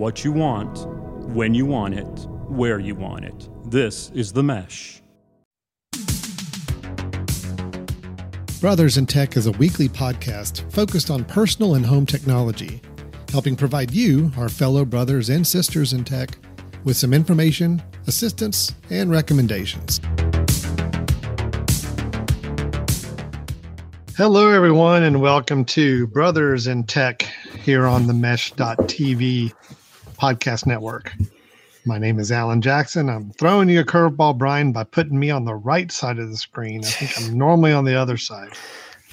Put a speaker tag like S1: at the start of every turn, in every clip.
S1: what you want, when you want it, where you want it. This is The Mesh.
S2: Brothers in Tech is a weekly podcast focused on personal and home technology, helping provide you, our fellow brothers and sisters in tech, with some information, assistance, and recommendations. Hello, everyone, and welcome to Brothers in Tech here on the Mesh.tv podcast network. My name is Alan Jackson. I'm throwing you a curveball, Brian, by putting me on the right side of the screen. I think I'm normally on the other side.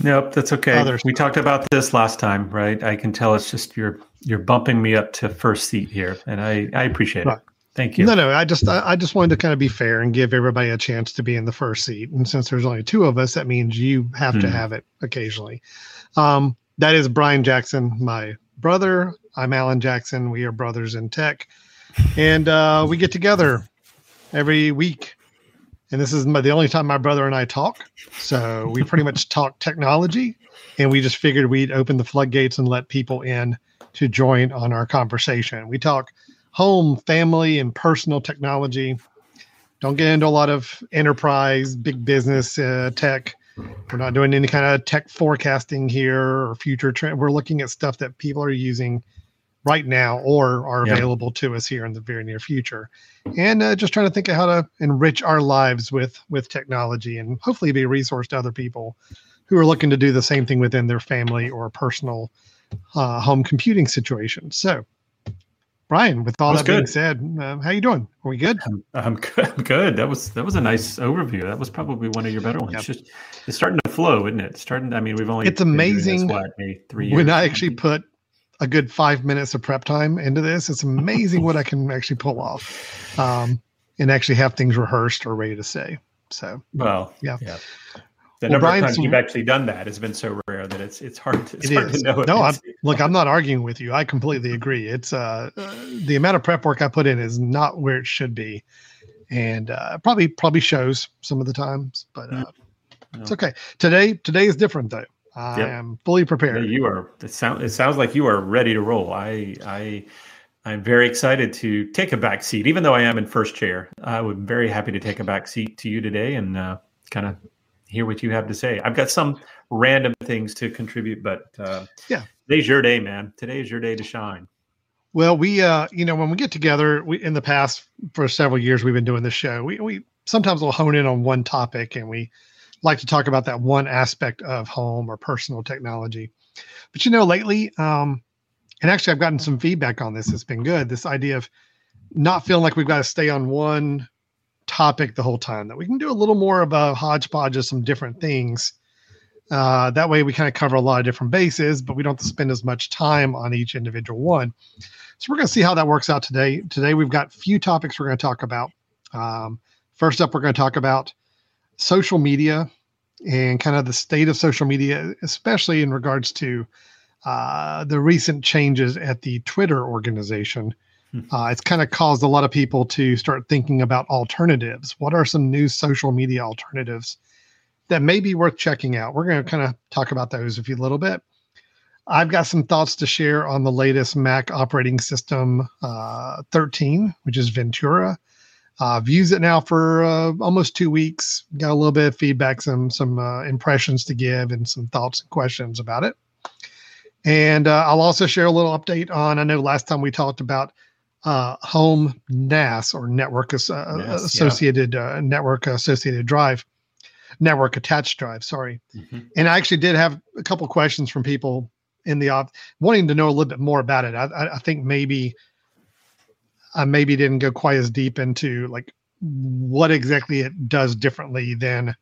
S3: Nope, that's okay. Other we talked about this last time, right? I can tell it's just you're you're bumping me up to first seat here, and I I appreciate right. it. Thank you.
S2: No, no, I just I, I, just wanted to kind of be fair and give everybody a chance to be in the first seat. And since there's only two of us, that means you have hmm. to have it occasionally. Um, that is Brian Jackson, my brother. I'm Alan Jackson. We are brothers in tech, and uh, we get together every week. And this is my, the only time my brother and I talk. So we pretty much talk technology, and we just figured we'd open the floodgates and let people in to join on our conversation. We talk home, family, and personal technology. Don't get into a lot of enterprise, big business uh, tech. We're not doing any kind of tech forecasting here or future trend. We're looking at stuff that people are using right now or are available to us here in the very near future, and uh, just trying to think of how to enrich our lives with with technology and hopefully be a resource to other people who are looking to do the same thing within their family or personal uh, home computing situation. So Brian, with all that, that being said, uh, how you doing? Are we good?
S3: I'm, I'm, good. I'm good. That was that was a nice overview. That was probably one of your better ones. Yep. Just it's starting to flow, isn't it? It's starting. I mean, we've only
S2: it's amazing. This, what, three years when I actually put a good five minutes of prep time into this. It's amazing what I can actually pull off, um, and actually have things rehearsed or ready to say. So,
S3: well, yeah, yeah the well, number Brian, of times you've actually done that has been so rare that it's it's hard to, it's
S2: it
S3: hard to know.
S2: No, I'm, look, I'm not arguing with you. I completely agree. It's uh, the amount of prep work I put in is not where it should be, and uh, probably probably shows some of the times, but uh, no. it's okay. Today today is different though. I yep. am fully prepared.
S3: Yeah, you are. It sounds it sounds like you are ready to roll. I I. I'm very excited to take a back seat, even though I am in first chair. I would very happy to take a back seat to you today and uh, kind of hear what you have to say. I've got some random things to contribute, but uh, yeah, today's your day, man. Today is your day to shine.
S2: Well, we, uh, you know, when we get together, we in the past for several years we've been doing this show. We we sometimes will hone in on one topic, and we like to talk about that one aspect of home or personal technology. But you know, lately, um, and actually, I've gotten some feedback on this. It's been good. This idea of not feeling like we've got to stay on one topic the whole time, that we can do a little more of a hodgepodge of some different things. Uh, that way, we kind of cover a lot of different bases, but we don't spend as much time on each individual one. So we're going to see how that works out today. Today, we've got a few topics we're going to talk about. Um, first up, we're going to talk about social media and kind of the state of social media, especially in regards to uh, the recent changes at the Twitter organization Hmm. Uh, it's kind of caused a lot of people to start thinking about alternatives. What are some new social media alternatives that may be worth checking out? We're going to kind of talk about those a little bit. I've got some thoughts to share on the latest Mac operating system uh, 13, which is Ventura. I've used it now for uh, almost two weeks. Got a little bit of feedback, some some uh, impressions to give, and some thoughts and questions about it. And uh, I'll also share a little update on. I know last time we talked about uh, home NAS or network as, uh, associated yeah. uh, network associated drive, network attached drive. Sorry, mm-hmm. and I actually did have a couple questions from people in the op wanting to know a little bit more about it. I, I think maybe I maybe didn't go quite as deep into like what exactly it does differently than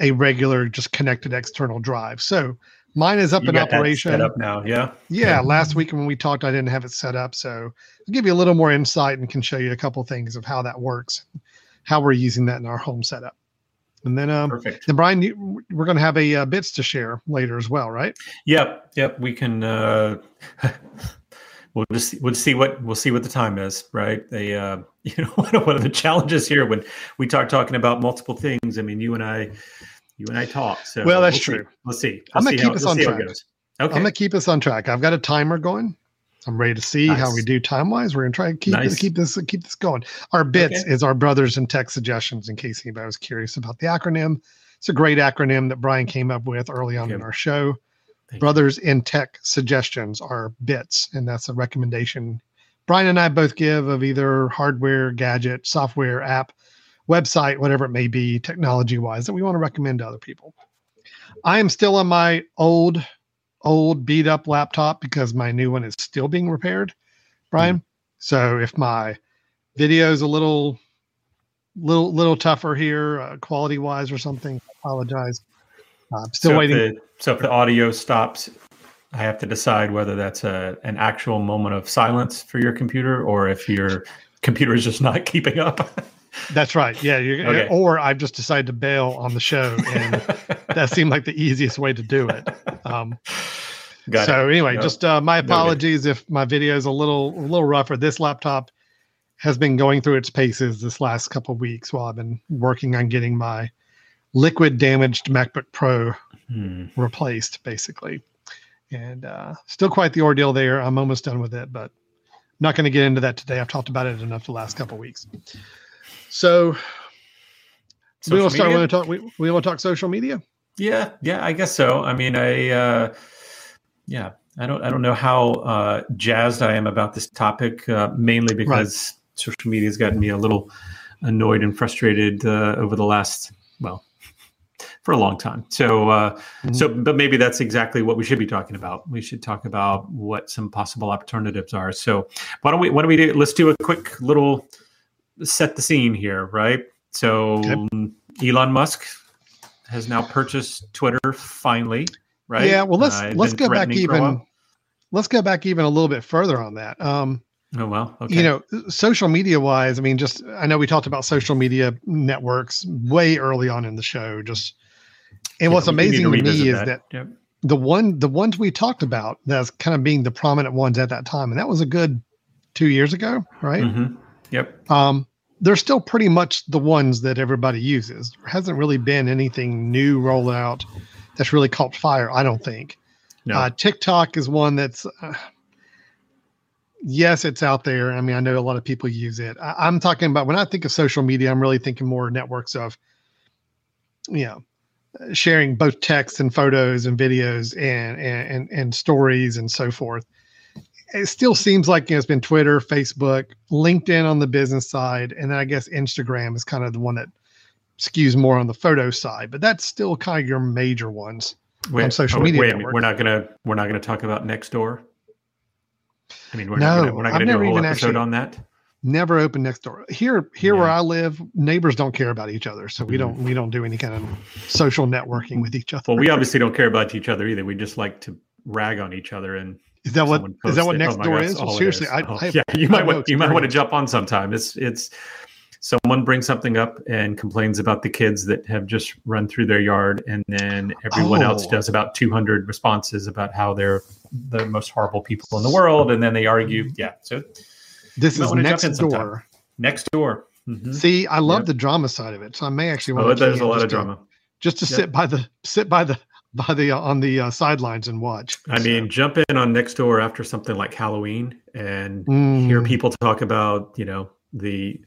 S2: a regular just connected external drive. So Mine is up you in operation.
S3: Set up now, yeah.
S2: Yeah, last week when we talked, I didn't have it set up, so I'll give you a little more insight and can show you a couple things of how that works, how we're using that in our home setup. And then, um, Perfect. then Brian, you, we're going to have a uh, bits to share later as well, right?
S3: Yep, yep. We can. Uh, we'll just we'll see what we'll see what the time is, right? They, uh, you know, one of the challenges here when we talk talking about multiple things. I mean, you and I you and I talk. So
S2: well, that's we'll true.
S3: See. Let's see.
S2: I'm gonna keep us on track. Okay. I'm gonna keep us on track. I've got a timer going. I'm ready to see nice. how we do time wise. We're gonna try to keep nice. this, keep this keep this going. Our bits okay. is our brothers in tech suggestions. In case anybody was curious about the acronym, it's a great acronym that Brian came up with early on yep. in our show. Thank brothers you. in tech suggestions are bits, and that's a recommendation Brian and I both give of either hardware, gadget, software, app, website, whatever it may be, technology wise, that we want to recommend to other people. I am still on my old, old beat up laptop because my new one is still being repaired, Brian. Mm. So if my video is a little, little, little tougher here, uh, quality wise or something, I apologize. Uh, I'm still
S3: so
S2: waiting.
S3: If the, so if the audio stops, I have to decide whether that's a an actual moment of silence for your computer or if your computer is just not keeping up.
S2: That's right. Yeah. Okay. Or I've just decided to bail on the show, and that seemed like the easiest way to do it. Um, Got so it. anyway, no, just uh, my apologies no if my video is a little a little rougher. This laptop has been going through its paces this last couple weeks while I've been working on getting my liquid damaged MacBook Pro hmm. replaced, basically and uh, still quite the ordeal there. I'm almost done with it, but I'm not going to get into that today. I've talked about it enough the last couple weeks. So social we will start. Want to talk. We, we want to talk social media.
S3: Yeah, yeah, I guess so. I mean, I uh, yeah, I don't I don't know how uh, jazzed I am about this topic, uh, mainly because right. social media has gotten me a little annoyed and frustrated uh, over the last well for a long time. So, uh, mm-hmm. so, but maybe that's exactly what we should be talking about. We should talk about what some possible alternatives are. So, why don't we? Why don't we do? Let's do a quick little set the scene here, right? So, okay. Elon Musk has now purchased Twitter finally, right?
S2: Yeah. Well, let's uh, let's go back even. Let's go back even a little bit further on that. Um,
S3: Oh well,
S2: okay. You know, social media wise, I mean, just I know we talked about social media networks way early on in the show. Just and yeah, what's amazing to, to me is that, that yep. the one the ones we talked about that's kind of being the prominent ones at that time, and that was a good two years ago, right?
S3: Mm-hmm. Yep.
S2: Um, they're still pretty much the ones that everybody uses. There hasn't really been anything new rolled out that's really caught fire. I don't think. No. Uh, TikTok is one that's. Uh, yes, it's out there. I mean, I know a lot of people use it. I, am talking about when I think of social media, I'm really thinking more networks of, you know, sharing both text and photos and videos and and and, stories and so forth. It still seems like you know, it's been Twitter, Facebook, LinkedIn on the business side, and then I guess Instagram is kind of the one that skews more on the photo side. But that's still kind of your major ones wait, on social oh, media. Wait,
S3: we're not gonna we're not gonna talk about Nextdoor. I mean, we're no, not gonna, we're not going to do a whole episode actually, on that
S2: never open Nextdoor. here here yeah. where i live neighbors don't care about each other so we mm. don't we don't do any kind of social networking with each other.
S3: Well we obviously don't care about each other either. We just like to rag on each other and
S2: is that what is that what oh next oh door is? well, seriously I,
S3: oh, I, yeah you might want, you might want to jump on sometime. It's it's someone brings something up and complains about the kids that have just run through their yard and then everyone oh. else does about 200 responses about how they're the most horrible people in the world and then they argue. Mm-hmm. Yeah so
S2: this is Nextdoor.
S3: Next door.
S2: Mm-hmm. See, I love yep. the drama side of it, so I may actually want. To. Oh,
S3: to there's a lot of drama.
S2: just to yep. sit by the sit by the by the uh, on the uh, sidelines and watch.
S3: I so. mean, jump in on Nextdoor after something like Halloween and mm. hear people talk about you know the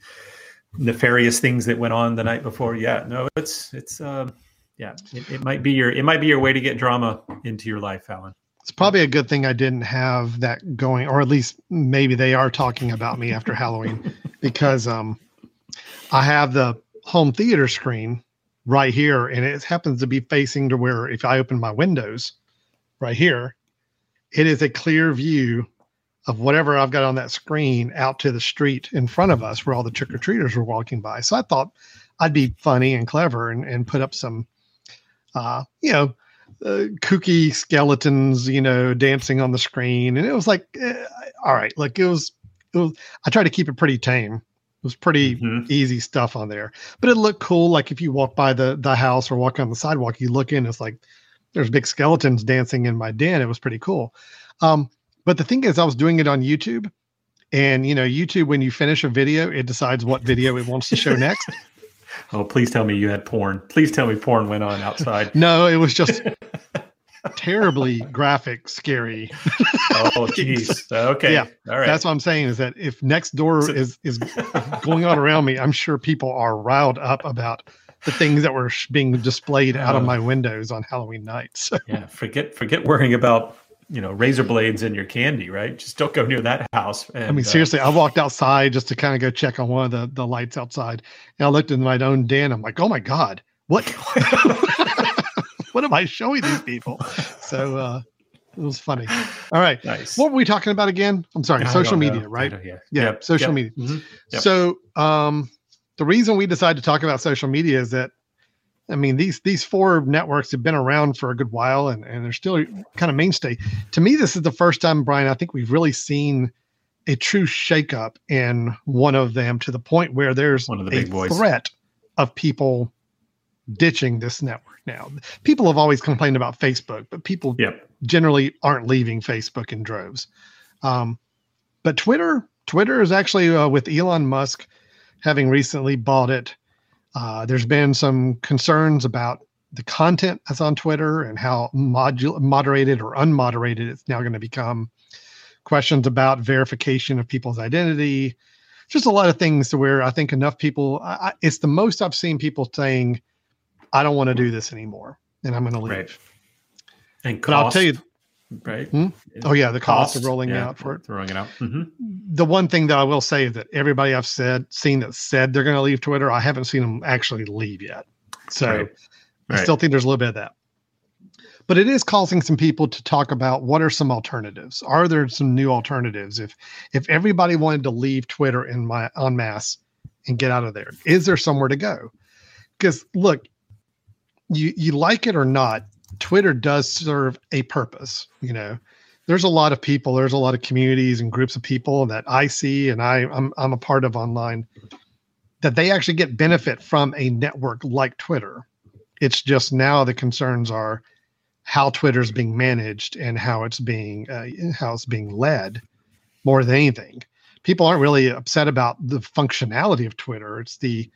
S3: nefarious things that went on the night before. Yeah, no, it's it's um, yeah, it, it might be your it might be your way to get drama into your life, Alan
S2: it's probably a good thing I didn't have that going, or at least maybe they are talking about me after Halloween because um, I have the home theater screen right here, and it happens to be facing to where if I open my windows right here, it is a clear view of whatever I've got on that screen out to the street in front of us where all the trick or treaters were walking by. So I thought I'd be funny and clever and, and put up some, uh, you know, uh, kooky skeletons, you know, dancing on the screen, and it was like, eh, all right, like it was, it was. I tried to keep it pretty tame. It was pretty mm-hmm. easy stuff on there, but it looked cool. Like if you walk by the the house or walk on the sidewalk, you look in, it's like there's big skeletons dancing in my den. It was pretty cool. Um, but the thing is, I was doing it on YouTube, and you know, YouTube when you finish a video, it decides what video it wants to show next.
S3: Oh, please tell me you had porn. Please tell me porn went on outside.
S2: no, it was just terribly graphic, scary.
S3: oh, jeez. Okay.
S2: Yeah.
S3: All right.
S2: That's what I'm saying is that if Nextdoor
S3: So-
S2: is is going on around me, I'm sure people are riled up about the things that were being displayed out of
S3: Oh.
S2: my windows on Halloween night. So
S3: yeah. Forget forget worrying about you know razor blades in your candy. Right. Just don't go near that house. And,
S2: I mean,
S3: uh,
S2: seriously, I walked outside just to kind of go check on one of the, the lights outside. And I looked in my own den. I'm like, oh my God, what what am I showing these people? So uh it was funny. All right.
S3: nice.
S2: What were we talking about again? I'm sorry,
S3: I
S2: social media, right?
S3: Yeah.
S2: Yeah,
S3: Yep.
S2: social
S3: Yep.
S2: media.
S3: Mhm. Yep.
S2: So um the reason we decided to talk about social media is that I mean these these four networks have been around for a good while and, and they're still kind of mainstay. To me, this is the first time, Brian, I think we've really seen a true shakeup in one of them to the point where there's
S3: One of the
S2: a
S3: big boys.
S2: threat of people ditching this network now. People have always complained about Facebook, but people
S3: Yep.
S2: generally aren't leaving Facebook in droves. Um, but Twitter, Twitter is actually uh, with Elon Musk having recently bought it. Uh, there's been some concerns about the content that's on Twitter and how modu- moderated or unmoderated it's now going to become. Questions about verification of people's identity. Just a lot of things to where I think enough people. I, I, it's the most I've seen people saying, "I don't want to do this anymore," and I'm going to leave.
S3: Right. And
S2: But I'll tell you,
S3: cost, right?
S2: Hmm? Oh yeah, the cost, of rolling
S3: yeah,
S2: out for it.
S3: Rolling it out. hmm
S2: The one thing that I will say is that everybody I've said seen that said they're going to leave Twitter, I haven't seen them actually leave yet. So
S3: Right.
S2: I
S3: Right.
S2: still think there's a little bit of that. But it is causing some people to talk about what are some alternatives. Are there some new alternatives? If if everybody wanted to leave Twitter in my en masse and get out of there, is there somewhere to go? Because look, you you like it or not, Twitter does serve a purpose. You know, there's a lot of people, there's a lot of communities and groups of people that I see and I I'm I'm a part of online that they actually get benefit from a network like Twitter. It's just now the concerns are how Twitter's being managed and how it's being uh, how it's being led more than anything. People aren't really upset about the functionality of Twitter. It's the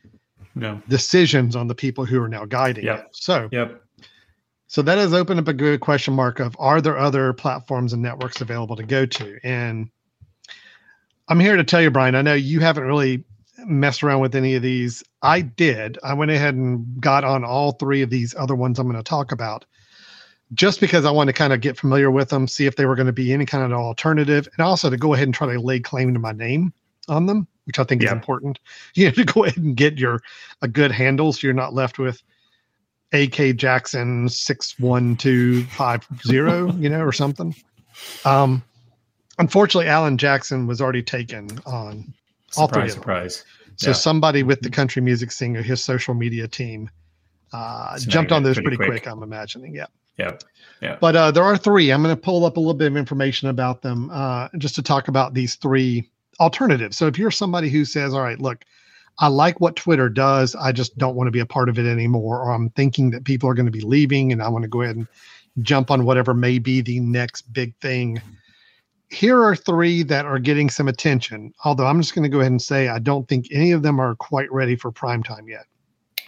S3: No.
S2: decisions on the people who are now guiding
S3: Yep.
S2: it. So
S3: Yep.
S2: So that has opened up a good question mark of are there other platforms and networks available to go to? And I'm here to tell you, Brian, I know you haven't really messed around with any of these. I did. I went ahead and got on all three of these other ones I'm going to talk about just because I wanted to kind of get familiar with them, see if they were going to be any kind of alternative, and also to go ahead and try to lay claim to my name on them, which I think is
S3: Yeah.
S2: important. You have to go ahead and get your a good handle so you're not left with AK Jackson six one two five zero, you know, or something. Um, unfortunately, Alan Jackson was already taken on. All three
S3: Surprise, surprise.
S2: So
S3: Yeah.
S2: somebody with the country music singer, his social media team, uh, jumped on those
S3: pretty
S2: pretty,
S3: quick.
S2: quick. I'm imagining. Yeah.
S3: Yeah. Yeah.
S2: But uh, there are three. I'm going to pull up a little bit of information about them uh, just to talk about these three alternatives. So if you're somebody who says, all right, look, I like what Twitter does, I just don't want to be a part of it anymore, or I'm thinking that people are going to be leaving and I want to go ahead and jump on whatever may be the next big thing. Here are three that are getting some attention. Although I'm just going to go ahead and say I don't think any of them are quite ready for prime time yet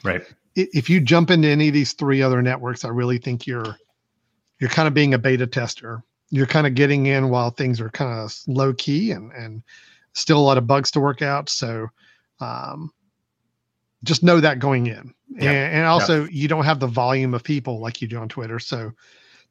S3: Right.
S2: if you jump into any of these three other networks, I really think you're you're kind of being a beta tester. You're kind of getting in while things are kind of low key and and still a lot of bugs to work out. So um, just know that going in,
S3: Yeah.
S2: and, and also you don't have the volume of people like you do on Twitter. So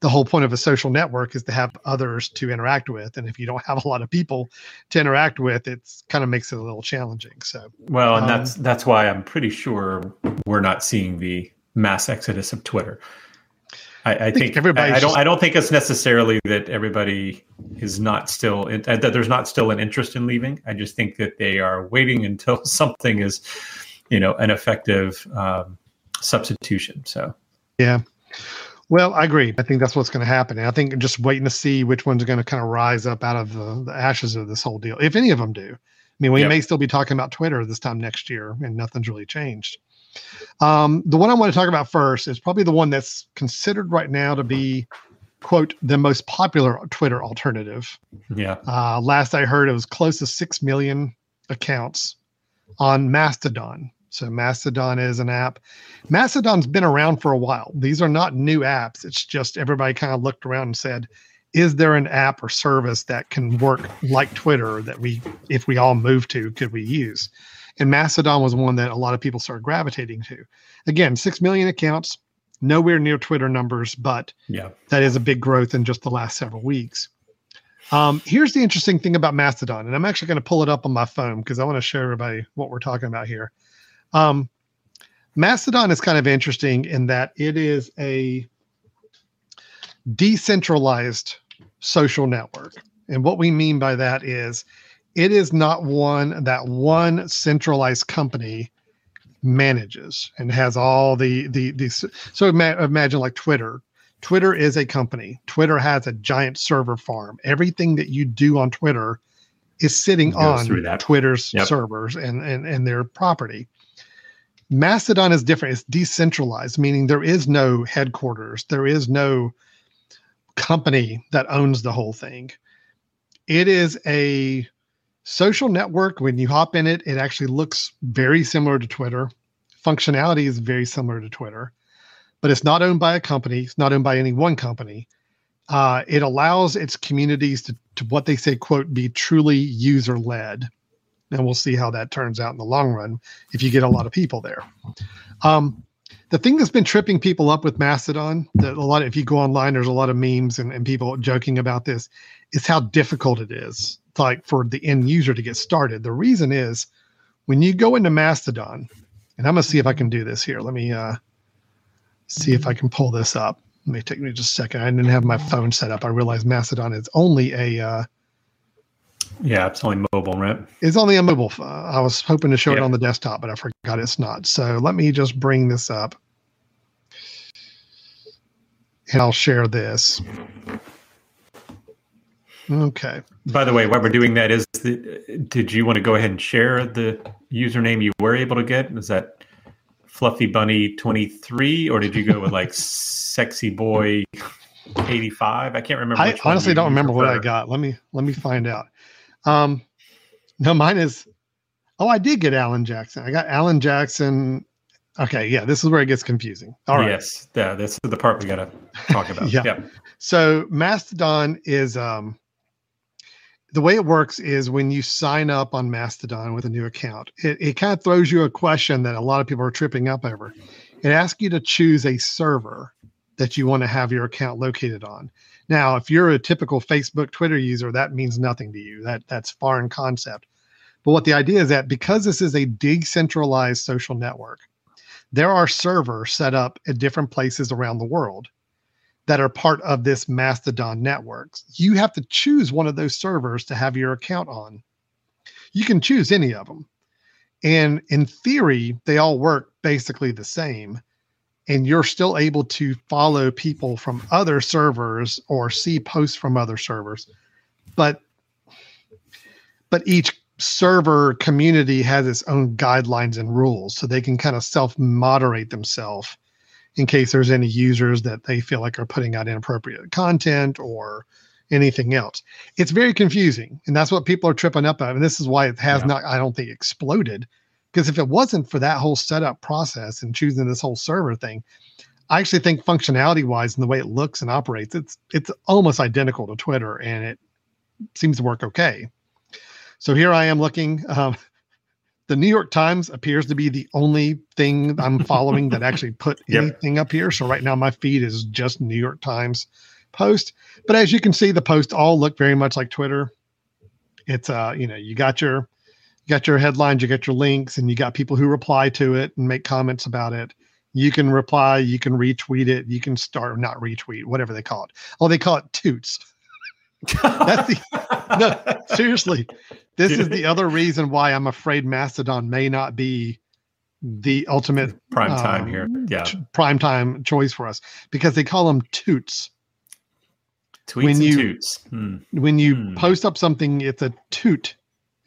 S2: the whole point of a social network is to have others to interact with, and if you don't have a lot of people to interact with, it's kind of makes it a little challenging. So
S3: Well, and
S2: Um,
S3: that's that's why I'm pretty sure we're not seeing the mass exodus of Twitter. I, I
S2: think everybody's
S3: I, I don't.
S2: just-
S3: I don't think it's necessarily that everybody is not still in, that there's not still an interest in leaving. I just think that they are waiting until something is, you know, an effective um, substitution. So
S2: Yeah. Well, I agree. I think that's what's going to happen. And I think just waiting to see which ones are going to kind of rise up out of the, the ashes of this whole deal, if any of them do. I mean, we
S3: Yep.
S2: may still be talking about Twitter this time next year, and nothing's really changed. Um, the one I want to talk about first is probably the one that's considered right now to be, quote, the most popular Twitter alternative.
S3: yeah,
S2: Uh, last I heard, it was close to 6 million accounts on Mastodon. So Mastodon is an app. Mastodon's been around for a while. These are not new apps. It's just everybody kind of looked around and said, is there an app or service that can work like Twitter that we, if we all move to, could we use? And Mastodon was one that a lot of people started gravitating to. Again, 6 million accounts, nowhere near Twitter numbers, but
S3: yeah,
S2: that is a big growth in just the last several weeks. Um, here's the interesting thing about Mastodon, and I'm actually going to pull it up on my phone because I want to show everybody what we're talking about here. Um, Mastodon is kind of interesting in that it is a decentralized social network. And what we mean by that is it is not one that one centralized company manages and has all the the the so imagine like Twitter. Twitter is a company. Twitter has a giant server farm. Everything that you do on Twitter is sitting on Twitter's yep. servers and, and and their property. Mastodon is different. It's decentralized, meaning there is no headquarters. There is no company that owns the whole thing. It is a social network. When you hop in it, it actually looks very similar to Twitter. Functionality is very similar to Twitter, but it's not owned by a company. It's not owned by any one company. Uh, it allows its communities to, to what they say, quote, be truly user led. And we'll see how that turns out in the long run if you get a lot of people there. Um, the thing that's been tripping people up with Mastodon, that a lot of, if you go online, there's a lot of memes and, and people joking about this, is how difficult it is like for the end user to get started. The reason is when you go into Mastodon, and I'm gonna see if I can do this here. Let me uh see if I can pull this up. Let me take me just a second. I didn't have my phone set up. I realized Mastodon is only a uh
S3: yeah, it's only mobile, right?
S2: It's only a mobile. Uh, I was hoping to show yep. it on the desktop, but I forgot it's not. So let me just bring this up. And I'll share this. Okay.
S3: By the way, while we're doing that, is the, did you want to go ahead and share the username you were able to get? Is that Fluffy Bunny twenty three, or did you go with like Sexy Boy eighty five? I can't remember.
S2: I honestly don't remember what I got. Let me let me find out. Um, no, mine is. Oh, I did get Alan Jackson. I got Alan Jackson. Okay, yeah, this is where it gets confusing. All right.
S3: Yes, yeah, this is the part we got to talk about.
S2: yeah. yeah. So Mastodon is um the way it works is when you sign up on Mastodon with a new account, it, it kind of throws you a question that a lot of people are tripping up over. It asks you to choose a server that you want to have your account located on. Now, if you're a typical Facebook, Twitter user, that means nothing to you. That that's foreign concept. But what the idea is that because this is a decentralized social network, there are servers set up at different places around the world that are part of this Mastodon network. You have to choose one of those servers to have your account on. You can choose any of them. And in theory, they all work basically the same. And you're still able to follow people from other servers or see posts from other servers. But but each server community has its own guidelines and rules so they can kind of self moderate themselves in case there's any users that they feel like are putting out inappropriate content or anything else. It's very confusing, and that's what people are tripping up on. And this is why it has yeah. not, I don't think, exploded. Because if it wasn't for that whole setup process and choosing this whole server thing, I actually think functionality wise and the way it looks and operates, it's it's almost identical to Twitter, and it seems to work okay. So here I am looking. Um, the New York Times appears to be the only thing I'm following that actually put yep. anything up here. So right now my feed is just New York Times post. But as you can see, the posts all look very much like Twitter. It's uh, you know, you got your you got your headlines, you got your links, and you got people who reply to it and make comments about it. You can reply, you can retweet it, you can start not retweet, whatever they call it. Oh, they call it toots. That's the no, seriously. This is the other reason why I'm afraid Mastodon may not be the ultimate
S3: prime time um, here. Yeah, t-
S2: prime time choice for us because they call them toots.
S3: Tweets when you, toots.
S2: Hmm. When you hmm. post up something, it's a toot,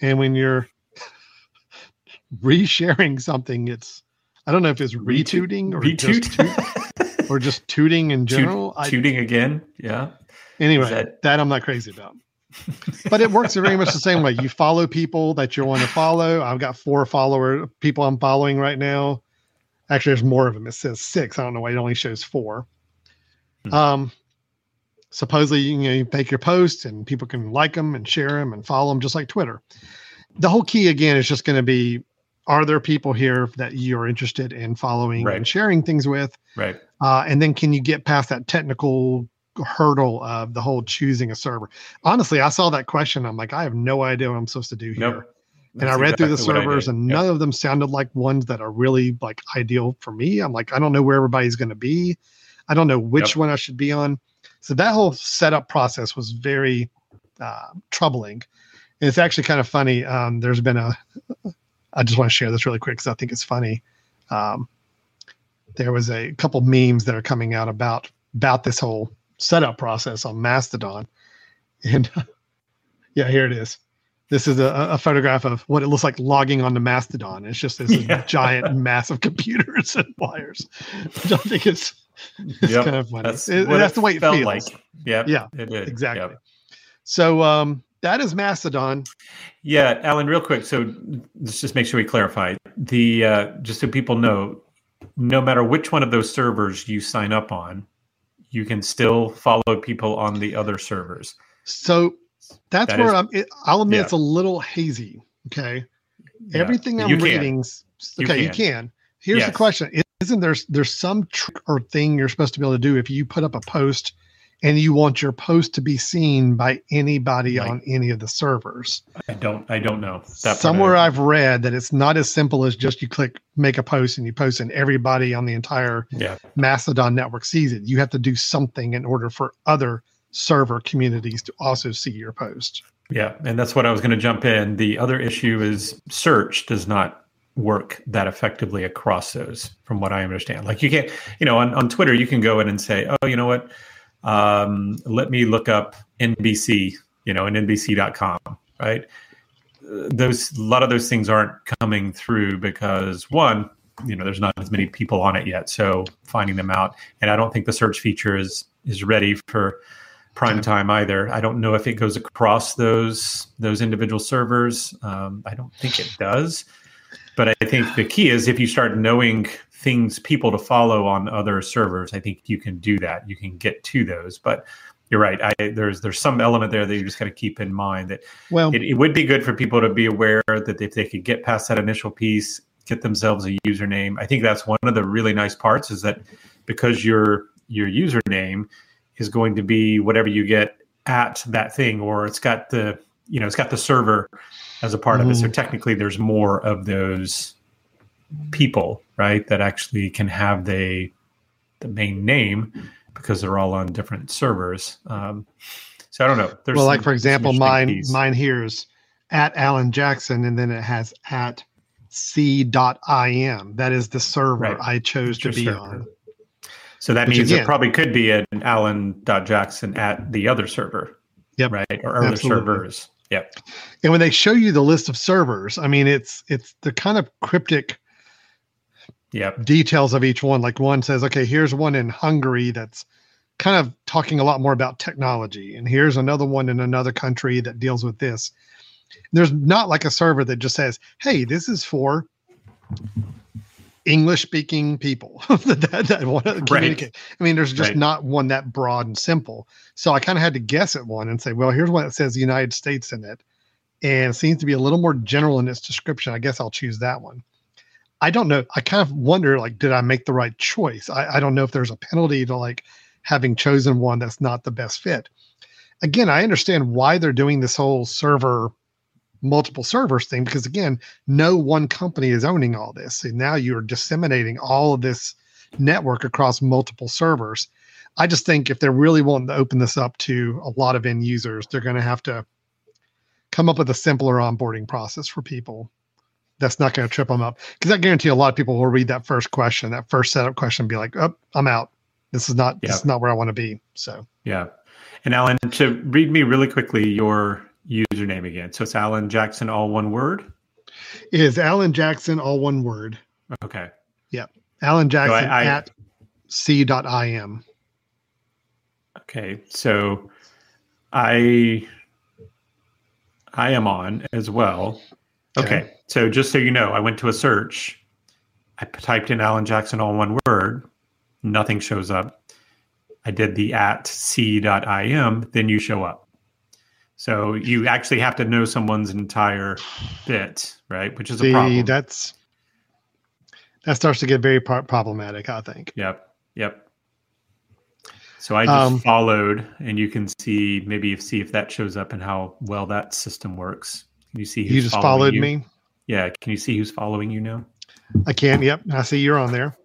S2: and when you're resharing something, it's I don't know if it's retooting or Retoot? just toot, or just tooting in general.
S3: Toot, tooting again, yeah.
S2: Anyway, that, that I'm not crazy about. But it works very much the same way. You follow people that you want to follow. I've got four follower people I'm following right now. Actually, there's more of them. It says six. I don't know why it only shows four. Hmm. Um, supposedly, you know, you make your posts and people can like them and share them and follow them, just like Twitter. The whole key again is just going to be: Are there people here that you're interested in following right. and sharing things with?
S3: Right.
S2: Uh, and then, can you get past that technical hurdle of the whole choosing a server. Honestly, I saw that question. I'm like, I have no idea what I'm supposed to do here. Nope. And I read exactly through the servers, and none of them sounded like ones that are really like ideal for me. I'm like, I don't know where everybody's going to be. I don't know which yep. one I should be on. So that whole setup process was very uh, troubling. And it's actually kind of funny. Um, there's been a, I just want to share this really quick because I think it's funny. Um, there was a couple memes that are coming out about about this whole setup process on Mastodon. And yeah, here it is. This is a, a, photograph of what it looks like logging onto Mastodon. It's just this yeah. giant, massive computers and wires. I don't think it's, it's yep. kind of funny. That's, it, that's the way it feels. Like.
S3: Yeah,
S2: yeah, exactly. Yep. So um, that is Mastodon.
S3: Yeah, Alan, real quick. So let's just make sure we clarify the uh, just so people know, no matter which one of those servers you sign up on, you can still follow people on the other servers.
S2: So that's that where is, I'm. It, I'll admit yeah. it's a little hazy. Okay, yeah. everything I'm reading. Okay, you can. You can. Here's yes. the question: Isn't there there's some trick or thing you're supposed to be able to do if you put up a post and you want your post to be seen by anybody on any of the servers.
S3: I don't I don't know.
S2: Somewhere I've read that it's not as simple as just you click make a post and you post and everybody on the entire
S3: yeah.
S2: Mastodon network sees it. You have to do something in order for other server communities to also see your post.
S3: Yeah, and that's what I was going to jump in. The other issue is search does not work that effectively across those from what I understand. Like you can't, you know, on, on Twitter you can go in and say, "Oh, you know what? Um, let me look up NBC, you know, and NBC.com, right? Those a lot of those things aren't coming through because one, you know, there's not as many people on it yet, so finding them out, and I don't think the search feature is is ready for prime time either. I don't know if it goes across those those individual servers. Um, I don't think it does, but I think the key is if you start knowing things people to follow on other servers i think you can do that. You can get to those. But you're right. I, there's there's some element there that you just got to keep in mind that well it, it, would be good for people to be aware that if they could get past that initial piece get themselves a username. I think that's one of the really nice parts is that because your your username is going to be whatever you get at that thing or it's got the you know it's got the server as a part mm-hmm. of it so mm-hmm. technically there's more of those people, right, that actually can have the the main name because they're all on different servers. Um, so I don't know.
S2: There's well, like for example, mine piece. mine here's at Alan Jackson, and then it has at c.im. That is the server right. I chose to be server. on.
S3: So that Which means again, it probably could be an Alan.jackson at the other server.
S2: Yep.
S3: Right. Or other Absolutely. servers. Yep.
S2: And when they show you the list of servers, I mean, it's it's the kind of cryptic
S3: yep.
S2: details of each one. Like one says, okay, here's one in Hungary that's kind of talking a lot more about technology, and here's another one in another country that deals with this. There's not like a server that just says, hey, this is for English speaking people that, that, want to communicate. Right. I mean, there's just right. not one that broad and simple. So I kind of had to guess at one and say, well, here's one that says the United States in it. And it seems to be a little more general in its description. I guess I'll choose that one. I don't know. I kind of wonder, like, did I make the right choice? I, I don't know if there's a penalty to like having chosen one that's not the best fit. Again, I understand why they're doing this whole server, multiple servers thing, because again, no one company is owning all this. And now you're disseminating all of this network across multiple servers. I just think if they're really wanting to open this up to a lot of end users, they're going to have to come up with a simpler onboarding process for people that's not going to trip them up because I guarantee a lot of people will read that first question, that first setup question, and be like, "Oh, I'm out. This is not yeah. this is not where I want to be." So
S3: yeah. And Alan, to read me really quickly your username again. So it's Alan Jackson, all one word.
S2: It is Alan Jackson, all one word.
S3: Okay.
S2: Yep. Alan Jackson so I, I, at c.im.
S3: Okay. So I I am on as well. Okay.
S2: Okay.
S3: So just so you know, I went to a search. I typed in Alan Jackson all one word. Nothing shows up. I did the at c.im, then you show up. So you actually have to know someone's entire bit, right? Which is a problem.
S2: that's that starts to get very pro- problematic. I think.
S3: Yep. Yep. So I just
S2: Um,
S3: followed, and you can see maybe if, see if that shows up and how well that system works. Can you see? Who's
S2: You just
S3: following
S2: followed
S3: you?
S2: me.
S3: Yeah. Can you see who's following you now?
S2: I can. Yep. I see you're on there.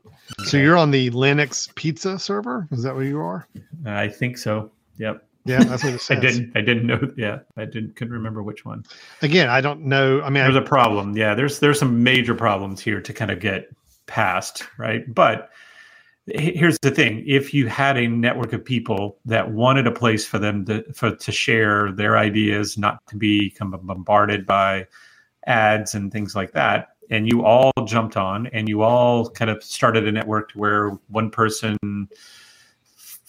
S2: So you're on the Linux pizza server. Is that where you are?
S3: I think so. Yep.
S2: Yeah, that's what it
S3: I didn't. I didn't know. Yeah, I didn't. Couldn't remember which one.
S2: Again, I don't know. I mean,
S3: There's
S2: I,
S3: a problem. Yeah. There's there's some major problems here to kind of get past, right? But here's the thing: if you had a network of people that wanted a place for them to for to share their ideas, not to become bombarded by ads and things like that, and you all jumped on and you all kind of started a network to where one person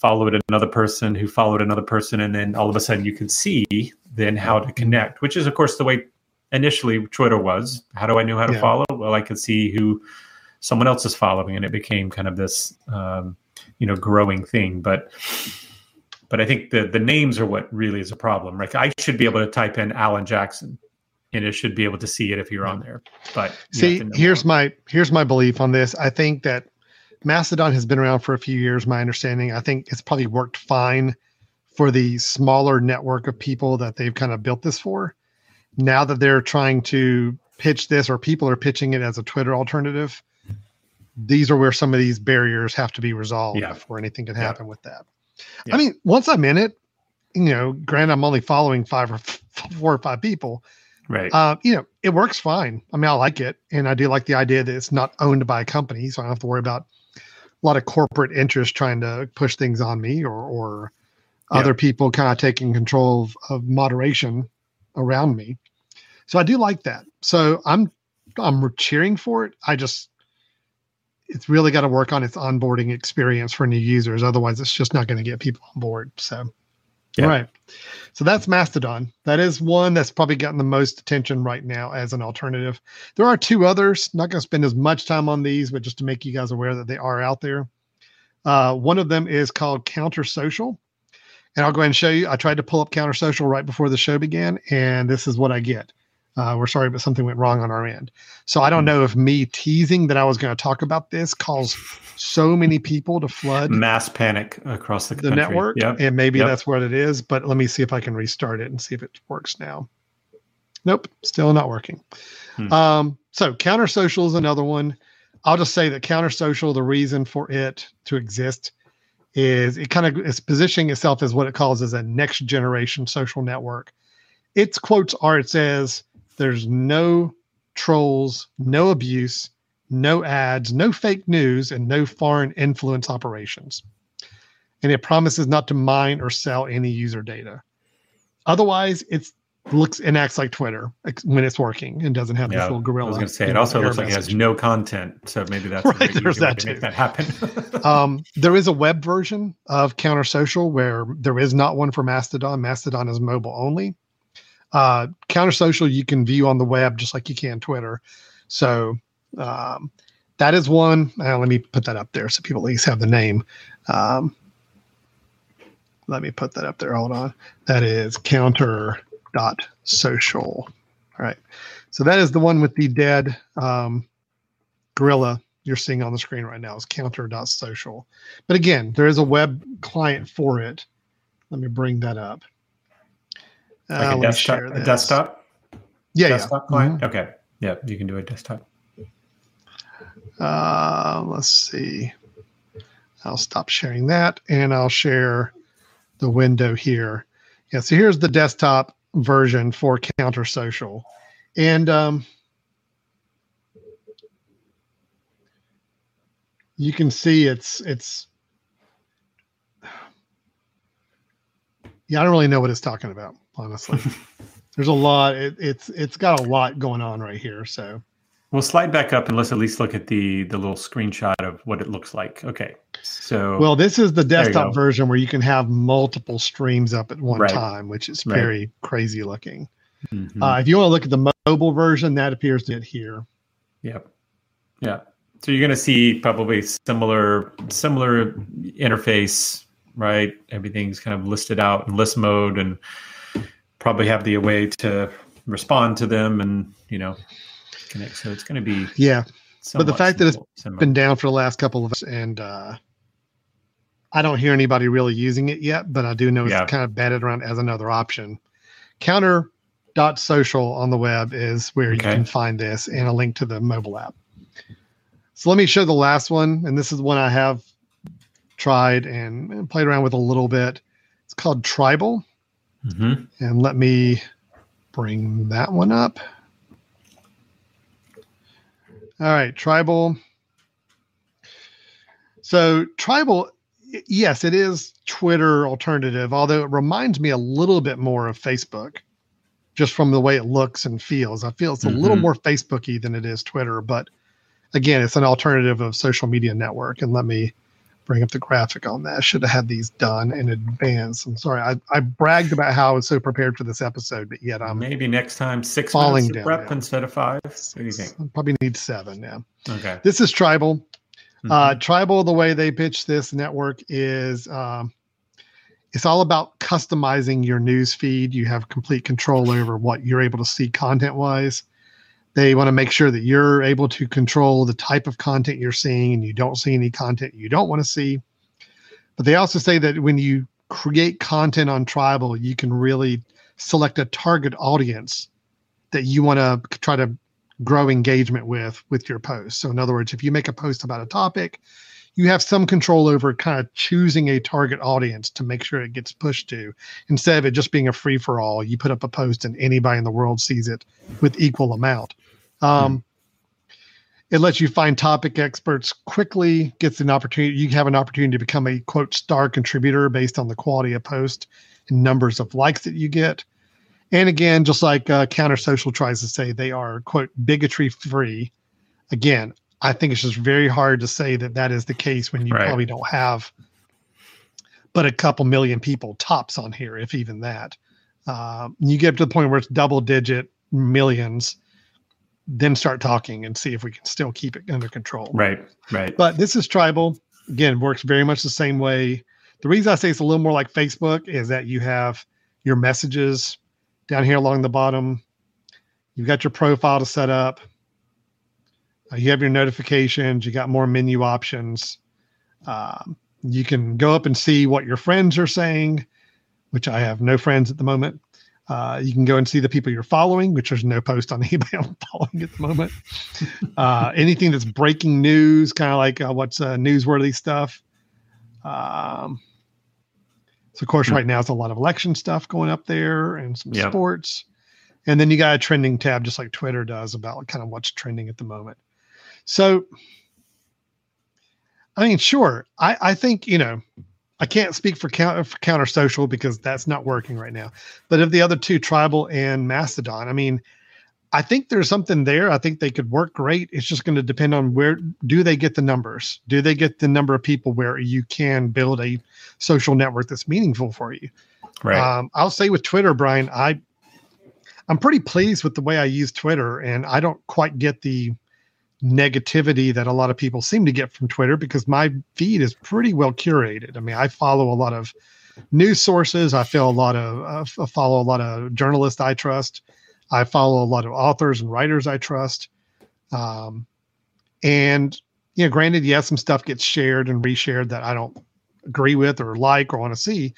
S3: followed another person who followed another person and then all of a sudden you could see then how to connect which is of course the way initially twitter was how do i know how to
S2: Yeah.
S3: follow well i could see who someone else is following and it became kind of this um, you know growing thing but but i think the the names are what really is a problem right i should be able to type in alan jackson and it should be able to see it if you're on there but
S2: see,
S3: have to know
S2: here's
S3: more.
S2: my here's my belief on this. I think that Mastodon has been around for a few years. My understanding. I think it's probably worked fine for the smaller network of people that they've kind of built this for. Now that they're trying to pitch this, or people are pitching it as a Twitter alternative, these are where some of these barriers have to be resolved
S3: Yeah.
S2: before anything can
S3: Yeah.
S2: happen with that.
S3: Yeah.
S2: I mean, once I'm in it, you know, granted, I'm only following five or four or five people.
S3: right
S2: Uh, you know, it works fine. I mean, I like it, and I do like the idea that it's not owned by a company, so I don't have to worry about a lot of corporate interest trying to push things on me or or
S3: Yeah.
S2: other people kind of taking control of, of moderation around me. So I do like that. So I'm I'm cheering for it. I just it's really got to work on its onboarding experience for new users. Otherwise, it's just not going to get people on board. So,
S3: Yeah.
S2: right. So that's Mastodon. That is one that's probably gotten the most attention right now as an alternative. There are two others. Not going to spend as much time on these, but just to make you guys aware that they are out there. Uh, one of them is called Counter Social. And I'll go ahead and show you. I tried to pull up Counter Social right before the show began, and this is what I get. Uh, we're sorry, but something went wrong on our end. So I don't know if me teasing that I was going to talk about this caused so many people to flood
S3: mass panic across the,
S2: the
S3: country.
S2: network,
S3: Yep.
S2: and maybe
S3: Yep.
S2: that's what it is. But let me see if I can restart it and see if it works now. Nope, still not working.
S3: Hmm.
S2: Um, so counter social is another one. I'll just say that counter social, the reason for it to exist is it kind of is positioning itself as what it calls as a next generation social network. Its quotes are it says there's no trolls, no abuse, no ads, no fake news, and no foreign influence operations. And it promises not to mine or sell any user data. Otherwise, it looks and acts like Twitter when it's working and doesn't have
S3: Yeah,
S2: this little gorilla.
S3: I was going to say it also looks like it has no content, so maybe that's
S2: Right, there's that
S3: to make
S2: too.
S3: that happen.
S2: um, there is a web version of Counter Social where there is not one for Mastodon. Mastodon is mobile only. Uh, Counter Social you can view on the web just like you can Twitter. So um, that is one. Uh, let me put that up there so people at least have the name. Um, let me put that up there. Hold on. That is counter dot social. All right. So that is the one with the dead um, gorilla you're seeing on the screen right now is counter.social. But again, there is a web client for it. Let me bring that up. Uh,
S3: like
S2: let
S3: a desktop, a desktop,
S2: Yeah,
S3: desktop
S2: yeah.
S3: client. Okay, yeah, you can do a desktop.
S2: Uh, let's see. I'll stop sharing that and I'll share the window here. Yeah, so here's the desktop version for Counter Social. And um, you can see it's it's yeah, I don't really know what it's talking about, honestly. There's a lot. It, it's it's got a lot going on right here. So
S3: We'll slide back up and let's at least look at the the little screenshot of what it looks like. Okay, so
S2: Well, this is the desktop version where you can have multiple streams up at one
S3: Right.
S2: time, which is
S3: Right.
S2: very crazy looking. Mm-hmm. Uh, if you want to look at the mobile version, that appears to be here.
S3: Yep. Yeah. So you're going to see probably similar similar interface, right? Everything's kind of listed out in list mode, and probably have the way to respond to them, and you know, connect. So it's going to be
S2: yeah. But the fact that it's similar. been down for the last couple of us, and uh, I don't hear anybody really using it yet, but I do know it's yeah. kind of batted around as another option. Counter dot social on the web is where okay. you can find this and a link to the mobile app. So let me show the last one, and this is one I have tried and played around with a little bit. It's called Tribel, mm-hmm. and let me bring that one up. All right, Tribel. So Tribel, yes, it is Twitter alternative, although it reminds me a little bit more of Facebook, just from the way it looks and feels. I feel it's a mm-hmm. little more Facebooky than it is Twitter, but again, it's an alternative of social media network. And let me bring up the graphic on that. I should have had these done in advance. I'm sorry. I, I bragged about how I was so prepared for this episode, but yet I'm
S3: maybe next time six falling minutes prep instead of five. What do you think? I
S2: probably need seven. Yeah.
S3: Okay.
S2: This is Tribel. Mm-hmm. Uh, Tribel, the way they pitch this network is um, it's all about customizing your news feed. You have complete control over what you're able to see content wise. They want to make sure that you're able to control the type of content you're seeing and you don't see any content you don't want to see. But they also say that when you create content on Tribel, you can really select a target audience that you want to try to grow engagement with with your post. So in other words, if you make a post about a topic, you have some control over kind of choosing a target audience to make sure it gets pushed to instead of it just being a free for all. You put up a post and anybody in the world sees it with equal amount. Um, It lets you find topic experts quickly, gets an opportunity. You have an opportunity to become a quote star contributor based on the quality of post and numbers of likes that you get. And again, just like uh, CounterSocial tries to say, they are quote bigotry free. Again, I think it's just very hard to say that that is the case when you right. probably don't have but a couple million people tops on here, if even that. Uh, you get to the point where it's double digit millions then start talking and see if we can still keep it under control.
S3: Right, right.
S2: But this is Tribel. Again, works very much the same way. The reason I say it's a little more like Facebook is that you have your messages down here along the bottom. You've got your profile to set up. Uh, you have your notifications. You got more menu options. Um, you can go up and see what your friends are saying, which I have no friends at the moment. Uh, you can go and see the people you're following, which there's no post on anybody I'm following at the moment. Uh, anything that's breaking news, kind of like uh, what's uh, newsworthy stuff. Um, so, of course, hmm. right now it's a lot of election stuff going up there and some yep. sports. And then you got a trending tab, just like Twitter does, about kind of what's trending at the moment. So, I mean, sure, I, I think, you know, I can't speak for counter, for CounterSocial because that's not working right now. But of the other two, Tribel and Mastodon, I mean, I think there's something there. I think they could work great. It's just going to depend on where do they get the numbers? Do they get the number of people where you can build a social network that's meaningful for you?
S3: Right.
S2: Um, I'll say with Twitter, Brian, I I'm pretty pleased with the way I use Twitter, and I don't quite get the negativity that a lot of people seem to get from Twitter because my feed is pretty well curated. I mean, I follow a lot of news sources. I feel a lot of uh, follow a lot of journalists I trust. I follow a lot of authors and writers I trust. Um, and you know, granted, yes, some stuff gets shared and reshared that I don't agree with or like or want to see.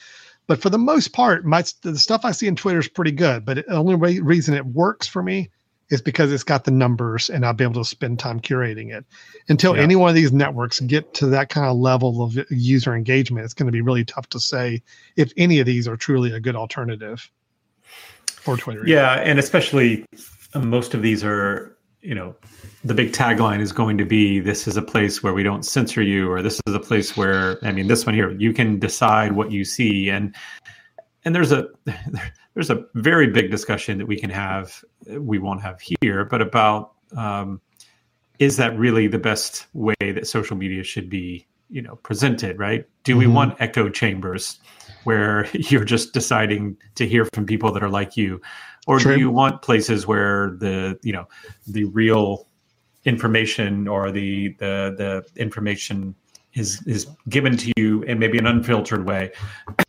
S2: But for the most part, my the stuff I see in Twitter is pretty good. But the only way, reason it works for me is because it's got the numbers and I'll be able to spend time curating it. Until yeah. any one of these networks get to that kind of level of user engagement, it's going to be really tough to say if any of these are truly a good alternative for Twitter.
S3: Yeah, and especially uh, most of these are, you know, the big tagline is going to be this is a place where we don't censor you or this is a place where I mean this one here you can decide what you see and and there's a there's a very big discussion that we can have we won't have here but about um, is that really the best way that social media should be you know presented right do mm-hmm. we want echo chambers where you're just deciding to hear from people that are like you or
S2: True.
S3: do you want places where the you know the real information or the the the information is is given to you in maybe an unfiltered way.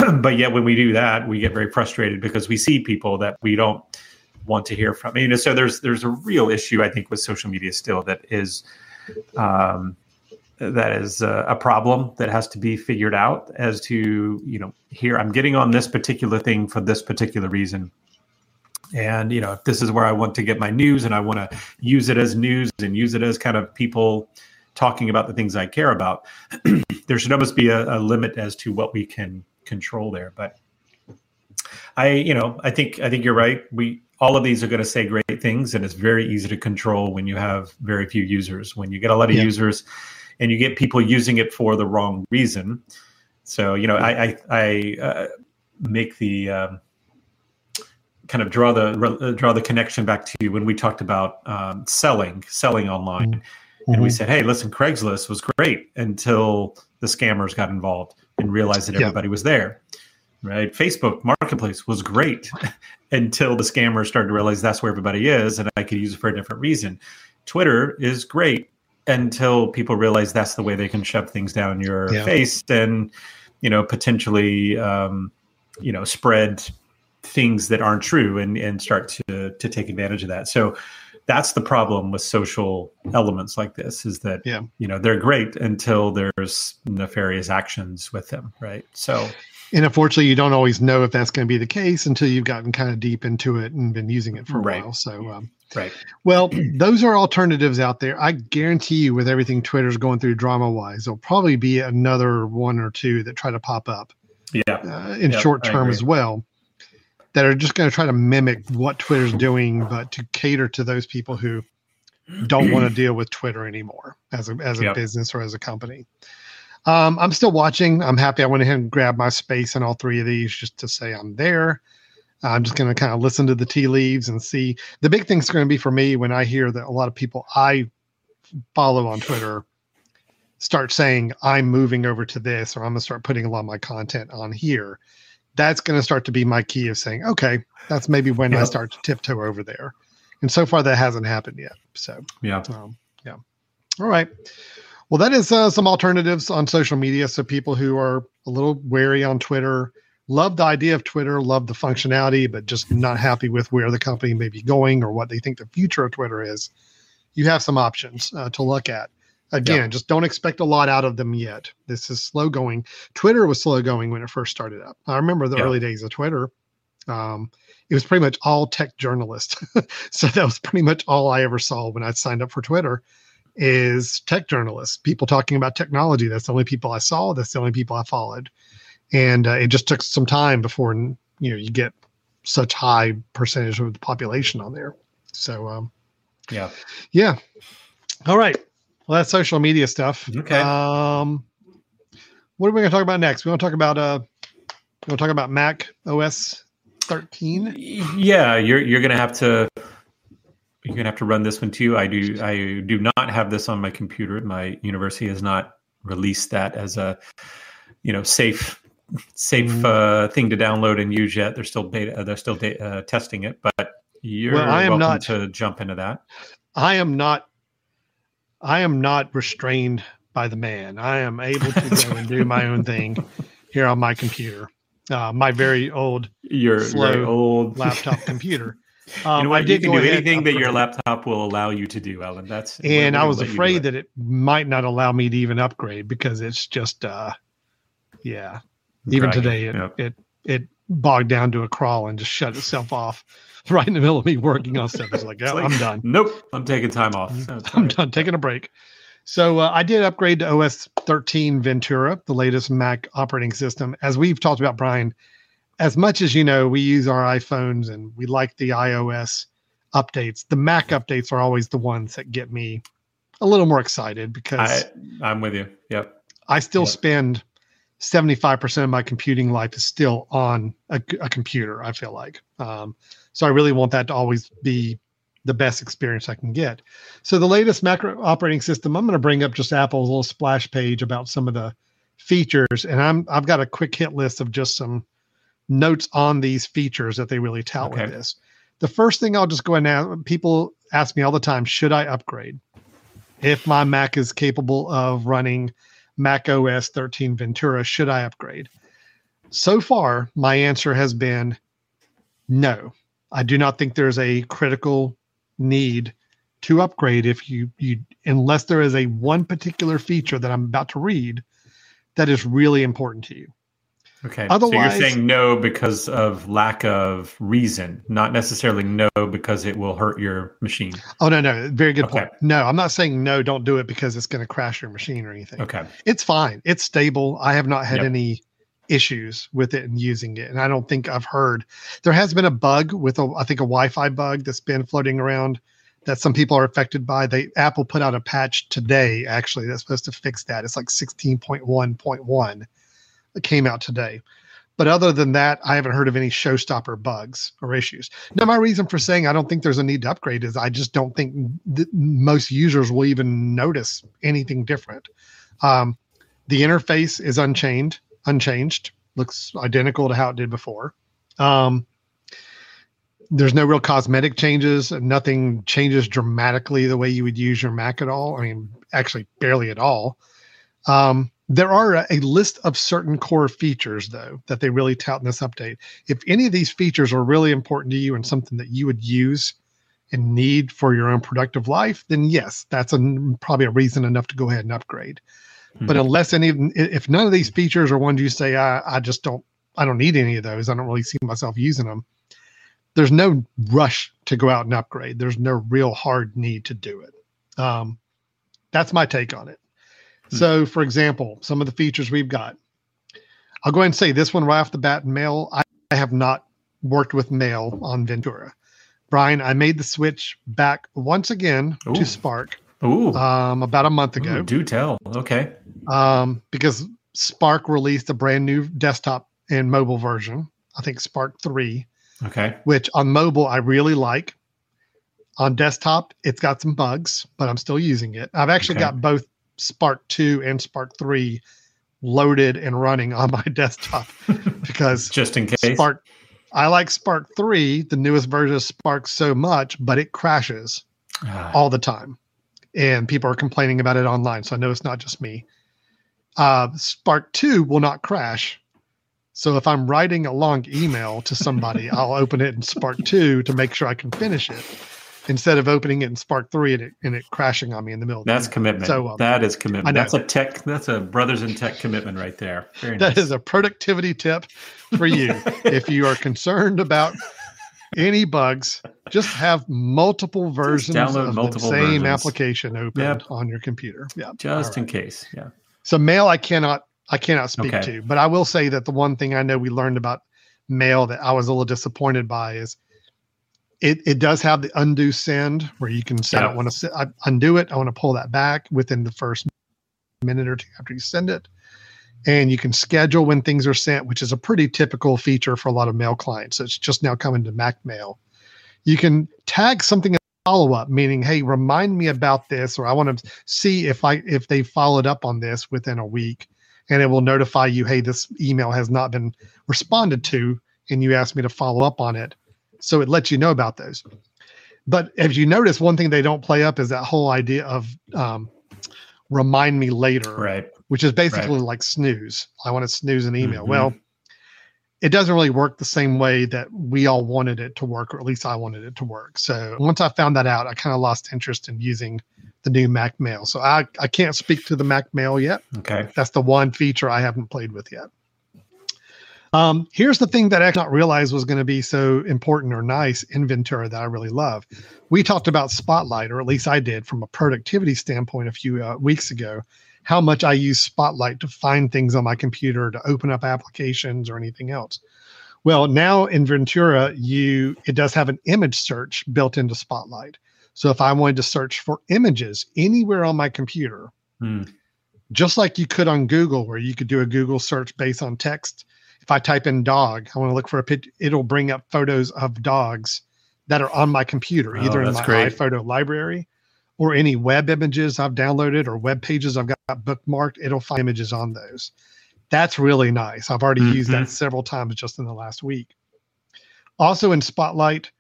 S3: But yet when we do that we get very frustrated because we see people that we don't want to hear from. You know so there's there's a real issue i think with social media still that is um that is a, a problem that has to be figured out as to you know here i'm getting on this particular thing for this particular reason. And you know if this is where i want to get my news and i want to use it as news and use it as kind of people talking about the things i care about there should almost be a, a limit as to what we can control there. But i you know i think i think you're right. We all of these are going to say great things and it's very easy to control when you have very few users. When you get a lot of
S2: Yeah.
S3: users and you get people using it for the wrong reason. So you know i i, I uh, make the um, kind of draw the draw the connection back to you when we talked about um, selling selling online and we said hey listen craigslist was great until the scammers got involved and realized that
S2: Yeah.
S3: everybody was there. Right? Facebook marketplace was great until the scammers started to realize that's where everybody is and i could use it for a different reason. Twitter is great until people realize that's the way they can shove things down your
S2: Yeah.
S3: face and you know potentially um, you know spread things that aren't true and and start to to take advantage of that. So that's the problem with social elements like this is that
S2: Yeah.
S3: you know they're great until there's nefarious actions with them right so
S2: And unfortunately, you don't always know if that's going to be the case until you've gotten kind of deep into it and been using it for a
S3: Right.
S2: while. So, um,
S3: right
S2: well, those are alternatives out there. I guarantee you, with everything Twitter's going through drama wise, there'll probably be another one or two that try to pop up
S3: yeah
S2: uh, in
S3: Yep,
S2: short term as well that are just going to try to mimic what Twitter's doing, but to cater to those people who don't want to deal with Twitter anymore as a as a
S3: Yep.
S2: business or as a company. Um, I'm still watching. I'm happy I went ahead and grabbed my space in all three of these just to say I'm there. I'm just going to kind of listen to the tea leaves and see. The big thing's going to be for me when I hear that a lot of people I follow on Twitter start saying I'm moving over to this or I'm going to start putting a lot of my content on here. That's going to start to be my key of saying, okay, that's maybe when I start to tiptoe over there. And so far, that hasn't happened yet. So,
S3: yeah
S2: um, yeah. All right. Well, that is uh, some alternatives on social media. So people who are a little wary on Twitter love the idea of Twitter, love the functionality, but just not happy with where the company may be going or what they think the future of Twitter is. You have some options uh, to look at. Again, just don't expect a lot out of them yet. This is slow going. Twitter was slow going when it first started up. I remember the
S3: Yeah.
S2: early days of Twitter. Um, it was pretty much all tech journalists. so that was pretty much all I ever saw when I signed up for Twitter is tech journalists, people talking about technology. That's the only people I saw. That's the only people I followed. And uh, it just took some time before you know you get such high percentage of the population on there. So um,
S3: yeah
S2: yeah. All right. Well, that's social media stuff.
S3: Okay.
S2: Um, what are we going to talk about next? We want to talk about uh, we want to talk about Mac OS 13.
S3: yeah you're you're gonna have to you're gonna have to run this one too i do i do not have this on my computer my university has not released that as a you know safe safe
S2: Mm.
S3: uh, thing to download and use yet they're still beta they're still da- uh, testing it but you're
S2: Well, I am
S3: welcome
S2: not-
S3: to jump into that
S2: I am not. I am not restrained by the man. I am able to go and do my own thing here on my computer, uh, my very old
S3: your
S2: Slow
S3: old
S2: laptop computer.
S3: you
S2: Um,
S3: know what?
S2: I
S3: you can do anything that your laptop will allow you to do, Ellen. That's
S2: and I was
S3: you
S2: afraid that it might not allow me to even upgrade because it's just, uh, yeah. Even today, it,
S3: Yep.
S2: it it bogged down to a crawl and just shut itself off right in the middle of me working on stuff. It's like,
S3: It's
S2: oh,
S3: like,
S2: I'm done.
S3: Nope, I'm taking time off. So
S2: I'm
S3: right.
S2: done taking a break. So uh, I did upgrade to OS 13 Ventura, the latest Mac operating system. As we've talked about, Brian, as much as you know, we use our iPhones and we like the iOS updates. The Mac updates are always the ones that get me a little more excited because
S3: I, I'm with you. Yep.
S2: I still
S3: Yeah.
S2: spend 75% of my computing life is still on a, a computer, I feel like. Um, so I really want that to always be the best experience I can get. So the latest Mac operating system, I'm going to bring up just Apple's little splash page about some of the features. And I'm, I've got a quick hit list of just some notes on these features that they really tout
S3: Okay.
S2: with this. the first thing I'll just go and ask people ask me all the time, should I upgrade? If my Mac is capable of running Mac OS 13 Ventura, should I upgrade? So far, my answer has been no. I do not think there's a critical need to upgrade if you you unless there is a one particular feature that I'm about to read that is really important to you.
S3: Okay. Otherwise, so you're saying no because of lack of reason, not necessarily no because it will hurt your machine.
S2: Oh no, no, very good okay. point. No, I'm not saying no, don't do it because it's going to crash your machine or anything.
S3: Okay.
S2: It's fine. It's stable. I have not had yep. any issues with it and using it, and I don't think I've heard there has been a bug with a I think a Wi-Fi bug that's been floating around that some people are affected by. They Apple put out a patch today actually that's supposed to fix that. It's like 16.1.1 that came out today. But other than that, I haven't heard of any showstopper bugs or issues. Now, my reason for saying I don't think there's a need to upgrade is I just don't think th- most users will even notice anything different. Um, the interface is unchanged, unchanged, looks identical to how it did before. Um, there's no real cosmetic changes. Nothing changes dramatically the way you would use your Mac at all. I mean, actually, barely at all. Um, there are a, a, list of certain core features, though, that they really tout in this update. If any of these features are really important to you and something that you would use and need for your own productive life, then yes, that's a, probably a reason enough to go ahead and upgrade. Mm-hmm. But unless any, if none of these features are ones you say, I, I just don't, I don't need any of those. I don't really see myself using them. There's no rush to go out and upgrade. There's no real hard need to do it. Um, that's my take on it. So, for example, some of the features we've got. I'll go ahead and say this one right off the bat. Mail. I, I have not worked with Mail on Ventura. Brian, I made the switch back once again Ooh. to Spark.
S3: Ooh.
S2: Um, about a month ago. Ooh,
S3: do tell. Okay.
S2: Um, because Spark released a brand new desktop and mobile version. I think Spark 3.
S3: Okay.
S2: Which on mobile I really like. On desktop, it's got some bugs, but I'm still using it. I've actually okay. got both Spark 2 and Spark 3 loaded and running on my desktop because
S3: just in case
S2: Spark I like Spark 3, the newest version of Spark so much, but it crashes ah. all the time. And people are complaining about it online. So I know it's not just me. Uh, Spark 2 will not crash. So if I'm writing a long email to somebody, I'll open it in Spark 2 to make sure I can finish it instead of opening it in Spark Three and it, and it crashing on me in the middle.
S3: That's commitment. So um, that is commitment. That's a tech. That's a brothers in tech commitment right there.
S2: Very nice. That is a productivity tip for you if you are concerned about any bugs. Just have multiple versions of multiple the same versions. application open yep. on your computer. Yeah,
S3: just right. in case. Yeah.
S2: So mail, I cannot. I cannot speak okay. to, but I will say that the one thing I know we learned about mail that I was a little disappointed by is it, it does have the undo send where you can say, yeah. I want to undo it. I want to pull that back within the first minute or two after you send it. And you can schedule when things are sent, which is a pretty typical feature for a lot of mail clients. So it's just now coming to Mac Mail. You can tag something as follow up, meaning, hey, remind me about this, or I want to see if I if they followed up on this within a week, and it will notify you, hey, this email has not been responded to, and you asked me to follow up on it so it lets you know about those. But as you notice, one thing they don't play up is that whole idea of um, remind me later,
S3: right?
S2: Which is basically right. like snooze. I want to snooze an email. Mm-hmm. Well, it doesn't really work the same way that we all wanted it to work, or at least I wanted it to work. So once I found that out, I kind of lost interest in using the new Mac Mail. So I, I can't speak to the Mac Mail yet.
S3: Okay.
S2: That's the one feature I haven't played with yet. Um, here's the thing that I did not realize was going to be so important or nice in Ventura that I really love. We talked about Spotlight, or at least I did from a productivity standpoint a few uh, weeks ago, how much I use Spotlight to find things on my computer, to open up applications or anything else. Well, now in Ventura, you it does have an image search built into Spotlight. So if I wanted to search for images anywhere on my computer, hmm. just like you could on Google, where you could do a Google search based on text, if I type in dog, I want to look for a picture, it'll bring up photos of dogs that are on my computer, oh, either in my great. iPhoto library or any web images I've downloaded or web pages I've got bookmarked. It'll find images on those. That's really nice. I've already mm-hmm. used that several times just in the last week. Also in Spotlight,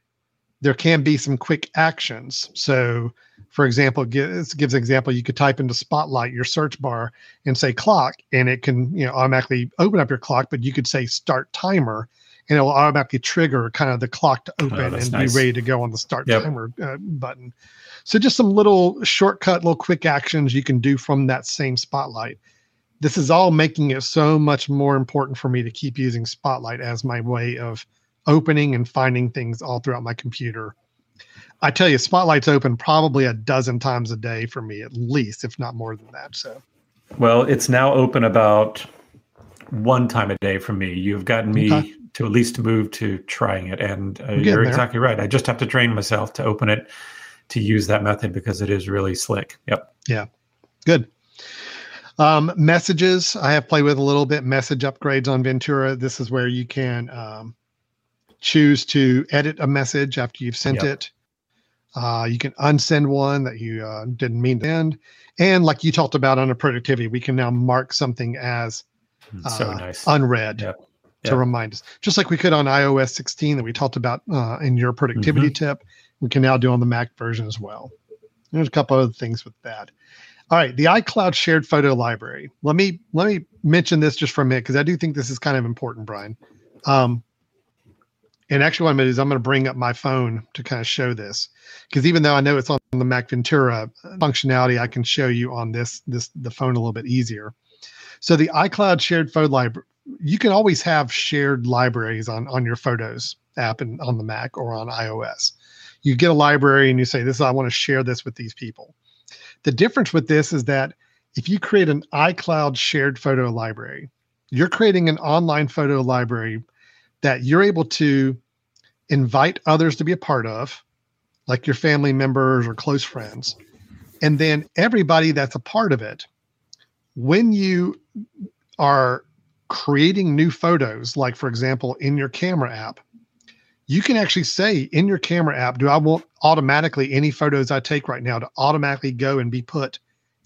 S2: there can be some quick actions. So, for example, gives gives an example. You could type into Spotlight your search bar and say clock, and it can you know automatically open up your clock. But you could say start timer, and it will automatically trigger kind of the clock to open oh, and nice. be ready to go on the start yep. timer uh, button. So just some little shortcut, little quick actions you can do from that same Spotlight. This is all making it so much more important for me to keep using Spotlight as my way of opening and finding things all throughout my computer. I tell you, Spotlight's open probably a dozen times a day for me, at least, if not more than that. So,
S3: well, it's now open about one time a day for me. You've gotten me okay. to at least move to trying it, and uh, you're there. exactly right. I just have to train myself to open it to use that method because it is really slick. Yep.
S2: Yeah. Good. Um, messages I have played with a little bit. Message upgrades on Ventura. This is where you can um, choose to edit a message after you've sent yep. it. Uh, you can unsend one that you uh, didn't mean to send. And like you talked about on under productivity, we can now mark something as
S3: hmm, uh, so nice.
S2: unread yep. to yep. remind us. Just like we could on iOS 16 that we talked about uh, in your productivity mm-hmm. tip, we can now do on the Mac version as well. There's a couple other things with that. All right, the iCloud shared photo library. Let me let me mention this just for a minute because I do think this is kind of important, Brian. Um, and actually, what I'm going to do is I'm going to bring up my phone to kind of show this, because even though I know it's on the Mac Ventura functionality, I can show you on this this the phone a little bit easier. So the iCloud shared photo library, you can always have shared libraries on on your Photos app and on the Mac or on iOS. You get a library and you say, "This is, I want to share this with these people." The difference with this is that if you create an iCloud shared photo library, you're creating an online photo library that you're able to invite others to be a part of, like your family members or close friends. And then everybody that's a part of it, when you are creating new photos, like for example, in your camera app, you can actually say in your camera app, do I want automatically any photos I take right now to automatically go and be put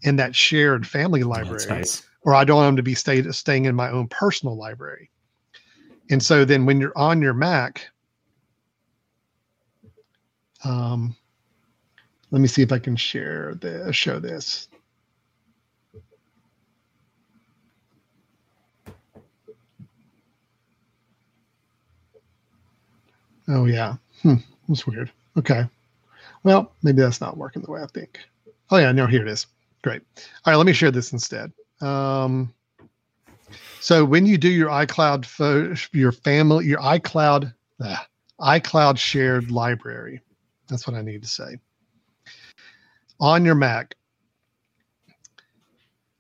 S2: in that shared family library? Nice. Or I don't want them to be stay, staying in my own personal library. And so then when you're on your Mac, um, let me see if I can share the show this. Oh yeah, hmm, that's weird. Okay, well maybe that's not working the way I think. Oh yeah, no, here it is. Great. All right, let me share this instead. Um, so when you do your iCloud, fo- your family, your iCloud, ah, iCloud shared library, that's what I need to say on your Mac.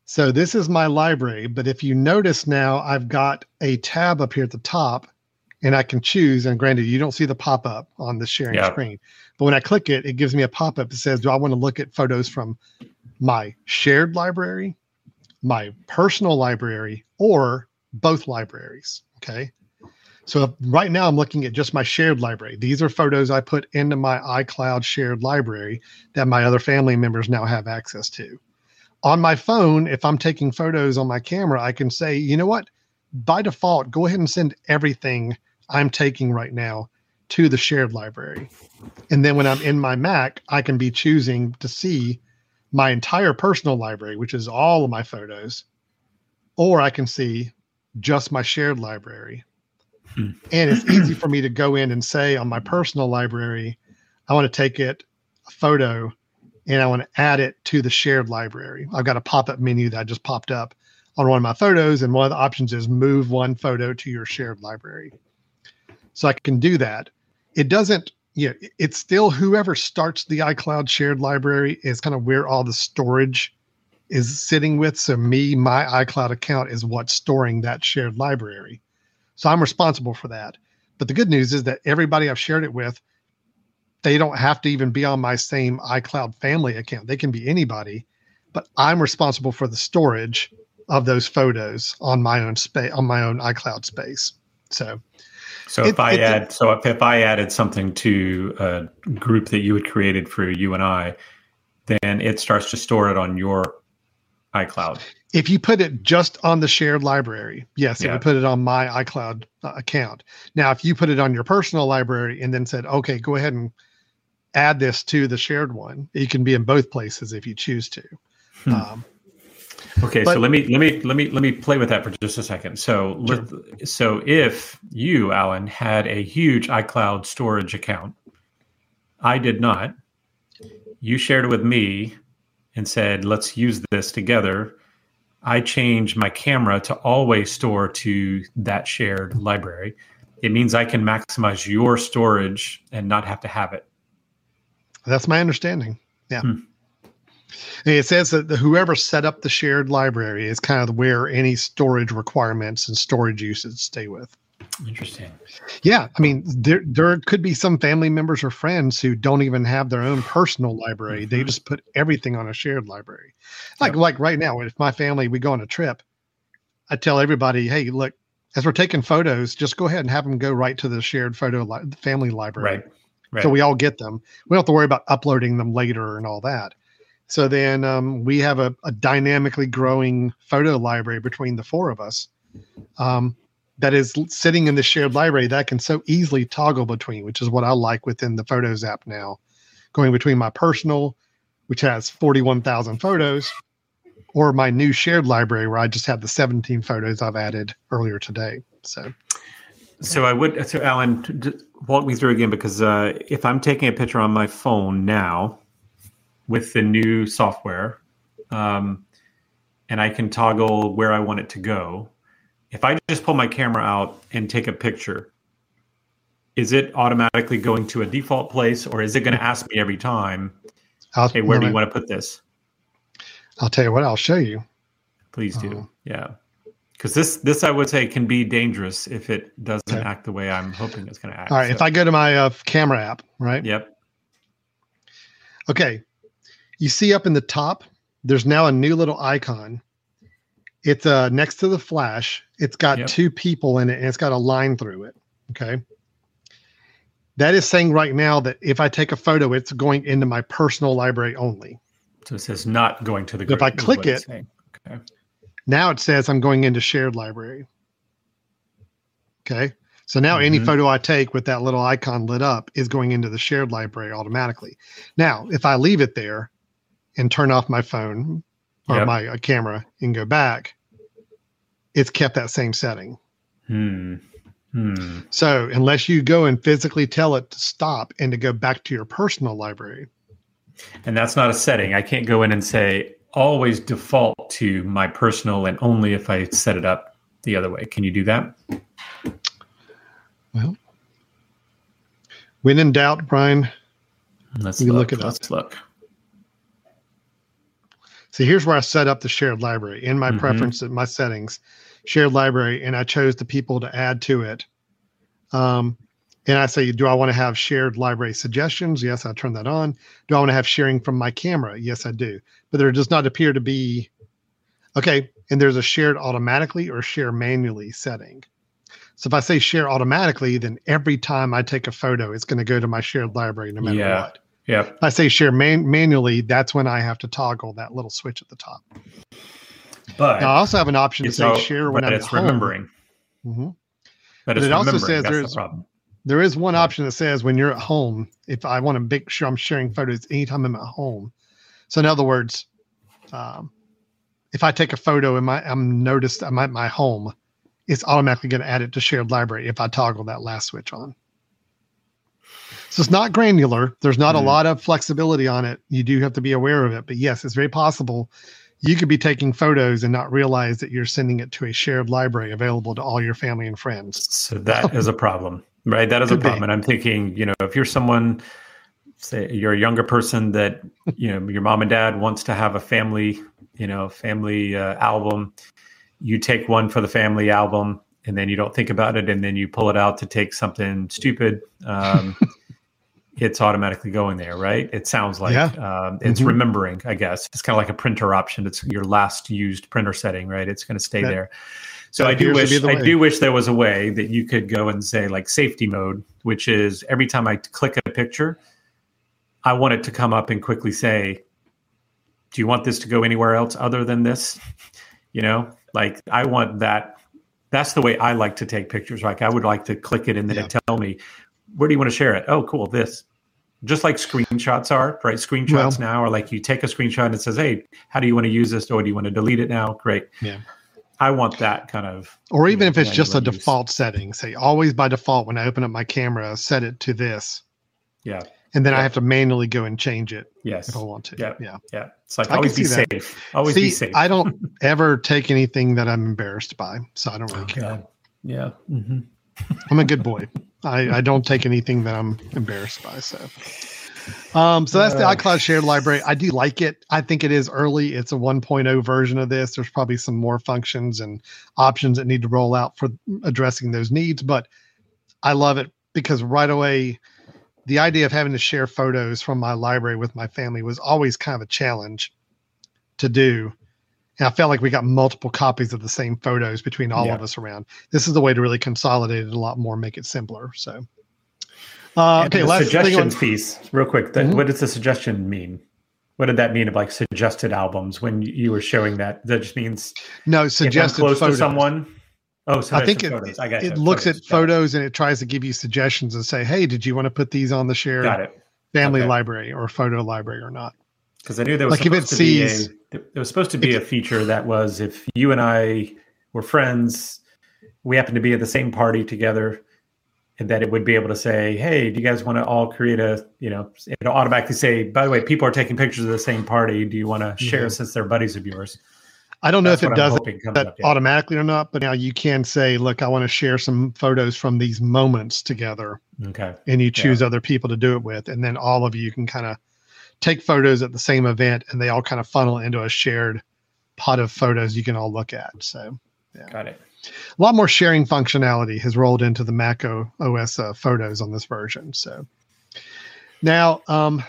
S2: So this is my library, but if you notice now, I've got a tab up here at the top and I can choose. And granted, you don't see the pop up on the sharing yeah. screen, but when I click it, it gives me a pop up that says, Do I want to look at photos from my shared library, my personal library, or both libraries. Okay. So right now I'm looking at just my shared library. These are photos I put into my iCloud shared library that my other family members now have access to. On my phone, if I'm taking photos on my camera, I can say, you know what? By default, go ahead and send everything I'm taking right now to the shared library. And then when I'm in my Mac, I can be choosing to see my entire personal library, which is all of my photos, or I can see just my shared library. Hmm. And it's easy for me to go in and say on my personal library, I want to take it a photo and I want to add it to the shared library. I've got a pop up menu that just popped up on one of my photos. And one of the options is move one photo to your shared library. So I can do that. It doesn't you know, it's still whoever starts the iCloud shared library is kind of where all the storage is sitting with. So me, my iCloud account is what's storing that shared library. So I'm responsible for that. But the good news is that everybody I've shared it with, they don't have to even be on my same iCloud family account. They can be anybody, but I'm responsible for the storage of those photos on my own space on my own iCloud space. So
S3: so if it, I add, so if, if I added something to a group that you had created for you and I, then it starts to store it on your iCloud.
S2: If you put it just on the shared library, yes, it
S3: Yeah.
S2: would put it on my iCloud uh, account. Now, if you put it on your personal library and then said, okay, go ahead and add this to the shared one, it can be in both places if you choose to.
S3: Hmm.
S2: Um,
S3: Okay,
S2: But-
S3: so let me let me let me let me play with that for just a second. So let, so if you, Alan, had a huge iCloud storage account, I did not. You shared it with me and said, "Let's use this together." I changed my camera to always store to that shared library. It means I can maximize your storage and not have to have it.
S2: That's my understanding. Yeah.
S3: Hmm.
S2: It says that the, whoever set up the shared library is kind of where any storage requirements and storage usage stay with.
S3: Interesting.
S2: Yeah, I mean, there there could be some family members or friends who don't even have their own personal library. They
S3: Mhm.
S2: just put everything on a shared library. Like
S3: Yep.
S2: like right now, if my family we go on a trip, I tell everybody, hey, look, as we're taking photos, just go ahead and have them go right to the shared photo li- family library.
S3: Right. Right.
S2: So we all get them. We don't have to worry about uploading them later and all that. So then um, we have a, a dynamically growing photo library between the four of us um, that is sitting in the shared library that I can so easily toggle between, which is what I like within the Photos app now, going between my personal, which has 41,000 photos, or my new shared library where I just have the 17 photos I've added earlier today. So
S3: So I would. So Alan, walk me through again because uh, if I'm taking a picture on my phone now with the new software, um, and I can toggle where I want it to go. If I just pull my camera out and take a picture, is it automatically going to a default place, or is it going to ask me every time,
S2: I'll,
S3: "Hey, where do you
S2: I'll-
S3: want to put this?"
S2: I'll tell you what, I'll show you.
S3: Please do.
S2: Oh.
S3: Yeah. Because this, this I would say can be dangerous if it doesn't
S2: Okay.
S3: act the way I'm hoping it's going to act.
S2: All right, if I go to my uh, camera app, right?
S3: yep.
S2: Okay. You see up in the top, there's now a new little icon. It's uh next to the flash. It's got
S3: Yep.
S2: two people in it and it's got a line through it. Okay. That is saying right now that if I take a photo, it's going into my personal library only.
S3: So it says not going to the.
S2: If I click it-
S3: Okay.
S2: Now it says I'm going into shared library. Okay. So now any
S3: Mhm.
S2: photo I take with that little icon lit up is going into the shared library automatically. Now, if I leave it there and turn off my phone or
S3: Yep.
S2: my camera and go back, it's kept that same setting.
S3: Hmm. Hmm.
S2: So unless you go and physically tell it to stop and to go back to your personal library,
S3: And that's not a setting. I can't go in and say always default to my personal and only if I set it up the other way. Can you do that?
S2: well, when in doubt, Brian,
S3: Let's look.
S2: look it
S3: Let's look.
S2: See, here's where I set up the shared library in my
S3: Mhm.
S2: preference, my settings, shared library, and I chose the people to add to it. Um, and I say, do I want to have shared library suggestions? Yes, I turn that on. Do I want to have sharing from my camera? Yes, I do. But there does not appear to be. Okay, and there's a shared automatically or share manually setting. So if I say share automatically, then every time I take a photo, it's going to go to my shared library no matter
S3: Yeah.
S2: what. If I say share man- manually, that's when I have to toggle that little switch at the top.
S3: But
S2: Now, I also have an option to say
S3: al-
S2: share when I'm
S3: it's
S2: home.
S3: remembering.
S2: Mhm.
S3: But
S2: But
S3: it's
S2: it also says there's-
S3: the problem.
S2: There is one option that says when you're at home, if I want to make sure I'm sharing photos anytime I'm at home. So in other words, um, if I take a photo and my I'm noticed I'm at my home, it's automatically going to add it to shared library if I toggle that last switch on. So it's not granular. There's not
S3: Mhm.
S2: a lot of flexibility on it. You do have to be aware of it. But yes, it's very possible you could be taking photos and not realize that you're sending it to a shared library available to all your family and friends.
S3: So that is a problem, right? That is a
S2: Could be.
S3: problem. And I'm thinking, you know, if you're someone, say you're a younger person that, you know, your mom and dad wants to have a family, you know, family uh, album, you take one for the family album and then you don't think about it and then you pull it out to take something stupid. Um, it's automatically going there, right? It sounds like
S2: Yeah.
S3: um, it's
S2: Mhm.
S3: remembering, I guess. It's kind of like a printer option. It's your last used printer setting, right? It's going to stay
S2: That-
S3: there. So I do wish I do wish there was a way that you could go and say like safety mode, which is every time I click a picture, I want it to come up and quickly say, do you want this to go anywhere else other than this? You know, like I want that. That's the way I like to take pictures. Like I would like to click it and then yeah. it tell me, where do you want to share it? Oh, cool. This just like screenshots are, right? Screenshots well, now are like you take a screenshot and it says, "Hey, how do you want to use this? Or do you want to delete it now?" Great.
S2: Yeah.
S3: I want that kind of.
S2: Or even know, if it's just a use. default setting, say always by default when I open up my camera, set it to this.
S3: Yeah.
S2: And then
S3: yeah.
S2: I have to manually go and change it.
S3: Yes.
S2: If I want to.
S3: Yeah.
S2: Yeah.
S3: Yeah. It's like I always be safe. That. Always
S2: see,
S3: be safe.
S2: I don't ever take anything that I'm embarrassed by, so I don't really okay. care.
S3: Yeah. Mm-hmm.
S2: I'm a good boy. I, I don't take anything that I'm embarrassed by. So. Um, so that's the iCloud shared library. I do like it. I think it is early. It's a 1.0 version of this. There's probably some more functions and options that need to roll out for addressing those needs, but I love it because right away, the idea of having to share photos from my library with my family was always kind of a challenge to do. And I felt like we got multiple copies of the same photos between all yeah. of us around. This is the way to really consolidate it a lot more, make it simpler. So
S3: uh, okay, last suggestions piece, real quick. mm-hmm. What does the suggestion mean? What did that mean of like suggested albums when you were showing that? That just means
S2: no suggested
S3: close
S2: photos.
S3: to someone. Oh,
S2: I think it, I got it looks photos. at photos and it tries to give you suggestions and say, "Hey, did you want to put these on the shared family okay. library or photo library or not?"
S3: Because I knew there was like if it sees, a, there was supposed to be a feature that was if you and I were friends, we happen to be at the same party together and that it would be able to say, "Hey, do you guys want to all create a?" You know, it'll automatically say, "By the way, people are taking pictures of the same party. Do you want to share mm-hmm. since they're buddies of yours?"
S2: I don't know That's if it does that automatically or not, but now you can say, "Look, I want to share some photos from these moments together."
S3: Okay.
S2: And you choose yeah. other people to do it with, and then all of you can kind of take photos at the same event, and they all kind of funnel into a shared pot of photos you can all look at. So,
S3: yeah. got it
S2: a lot more sharing functionality has rolled into the Mac OS uh, photos on this version. So now, um,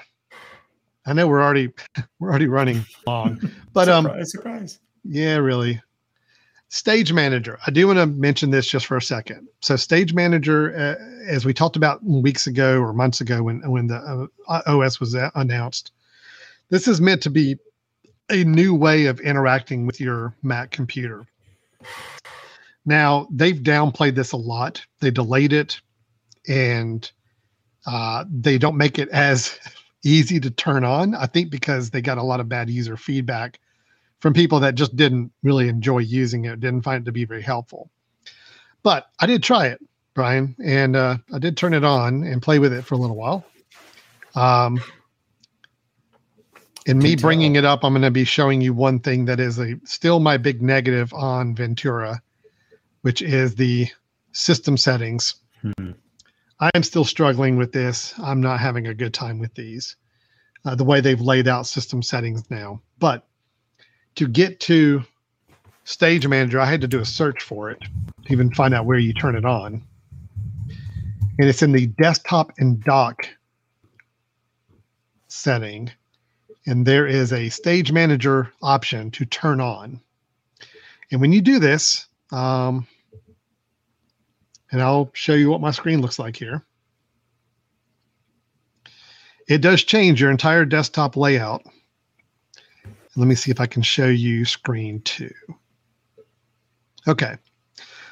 S2: I know we're already we're already running long, but
S3: um, surprise, surprise.
S2: Yeah, really. Stage Manager. I do want to mention this just for a second. So, Stage Manager, uh, as we talked about weeks ago or months ago when when the uh, OS was announced, this is meant to be a new way of interacting with your Mac computer. Now they've downplayed this a lot. They delayed it, and uh, they don't make it as easy to turn on. I think because they got a lot of bad user feedback from people that just didn't really enjoy using it, didn't find it to be very helpful. But I did try it, Brian, and uh, I did turn it on and play with it for a little while. Um, in me bringing it up, I'm going to be showing you one thing that is a still my big negative on Ventura, which is the system settings. Hmm. I am still struggling with this. I'm not having a good time with these, uh, the way they've laid out system settings now. But to get to Stage Manager, I had to do a search for it even find out where you turn it on. And it's in the desktop and dock setting. And there is a Stage Manager option to turn on. And when you do this, um, and I'll show you what my screen looks like here. It does change your entire desktop layout. Let me see if I can show you screen two. Okay.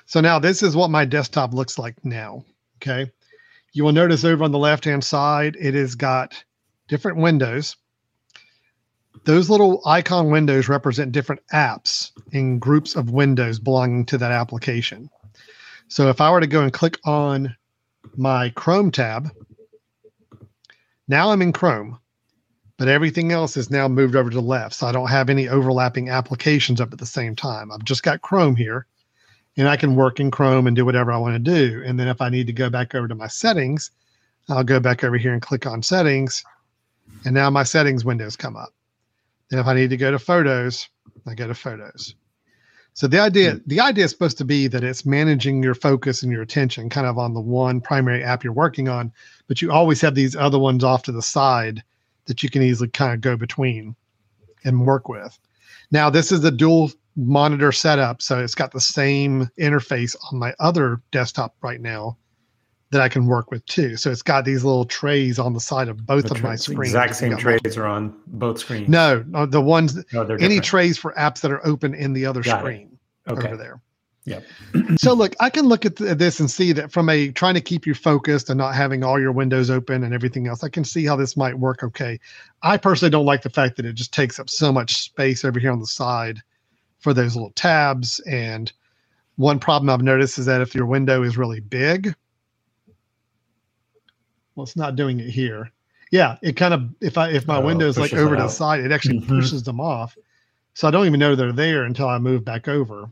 S2: So now this is what my desktop looks like now. Okay. You will notice over on the left hand side, it has got different windows. Those little icon windows represent different apps in groups of windows belonging to that application. So if I were to go and click on my Chrome tab, now I'm in Chrome, but everything else is now moved over to the left. So I don't have any overlapping applications up at the same time. I've just got Chrome here and I can work in Chrome and do whatever I want to do. And then if I need to go back over to my settings, I'll go back over here and click on settings. And now my settings windows come up. Then if I need to go to photos, I go to photos. So the idea, hmm. the idea is supposed to be that it's managing your focus and your attention kind of on the one primary app you're working on, but you always have these other ones off to the side that you can easily kind of go between and work with. Now, this is a dual monitor setup, so it's got the same interface on my other desktop right now that I can work with too. So it's got these little trays on the side of both
S3: The
S2: of my screens.
S3: Exact same trays are on both screens.
S2: No, no, the ones
S3: no
S2: any
S3: different.
S2: trays for apps that are open in the other
S3: Got
S2: screen
S3: Okay.
S2: over there.
S3: Yep.
S2: so look, I can look at th- this and see that from a trying to keep you focused and not having all your windows open and everything else. I can see how this might work okay. I personally don't like the fact that it just takes up so much space over here on the side for those little tabs. And one problem I've noticed is that if your window is really big, well, it's not doing it here. Yeah, it kind of if I if my
S3: Oh,
S2: window is like over to the side, it actually
S3: Mhm.
S2: pushes them off. So I don't even know they're there until I move back over.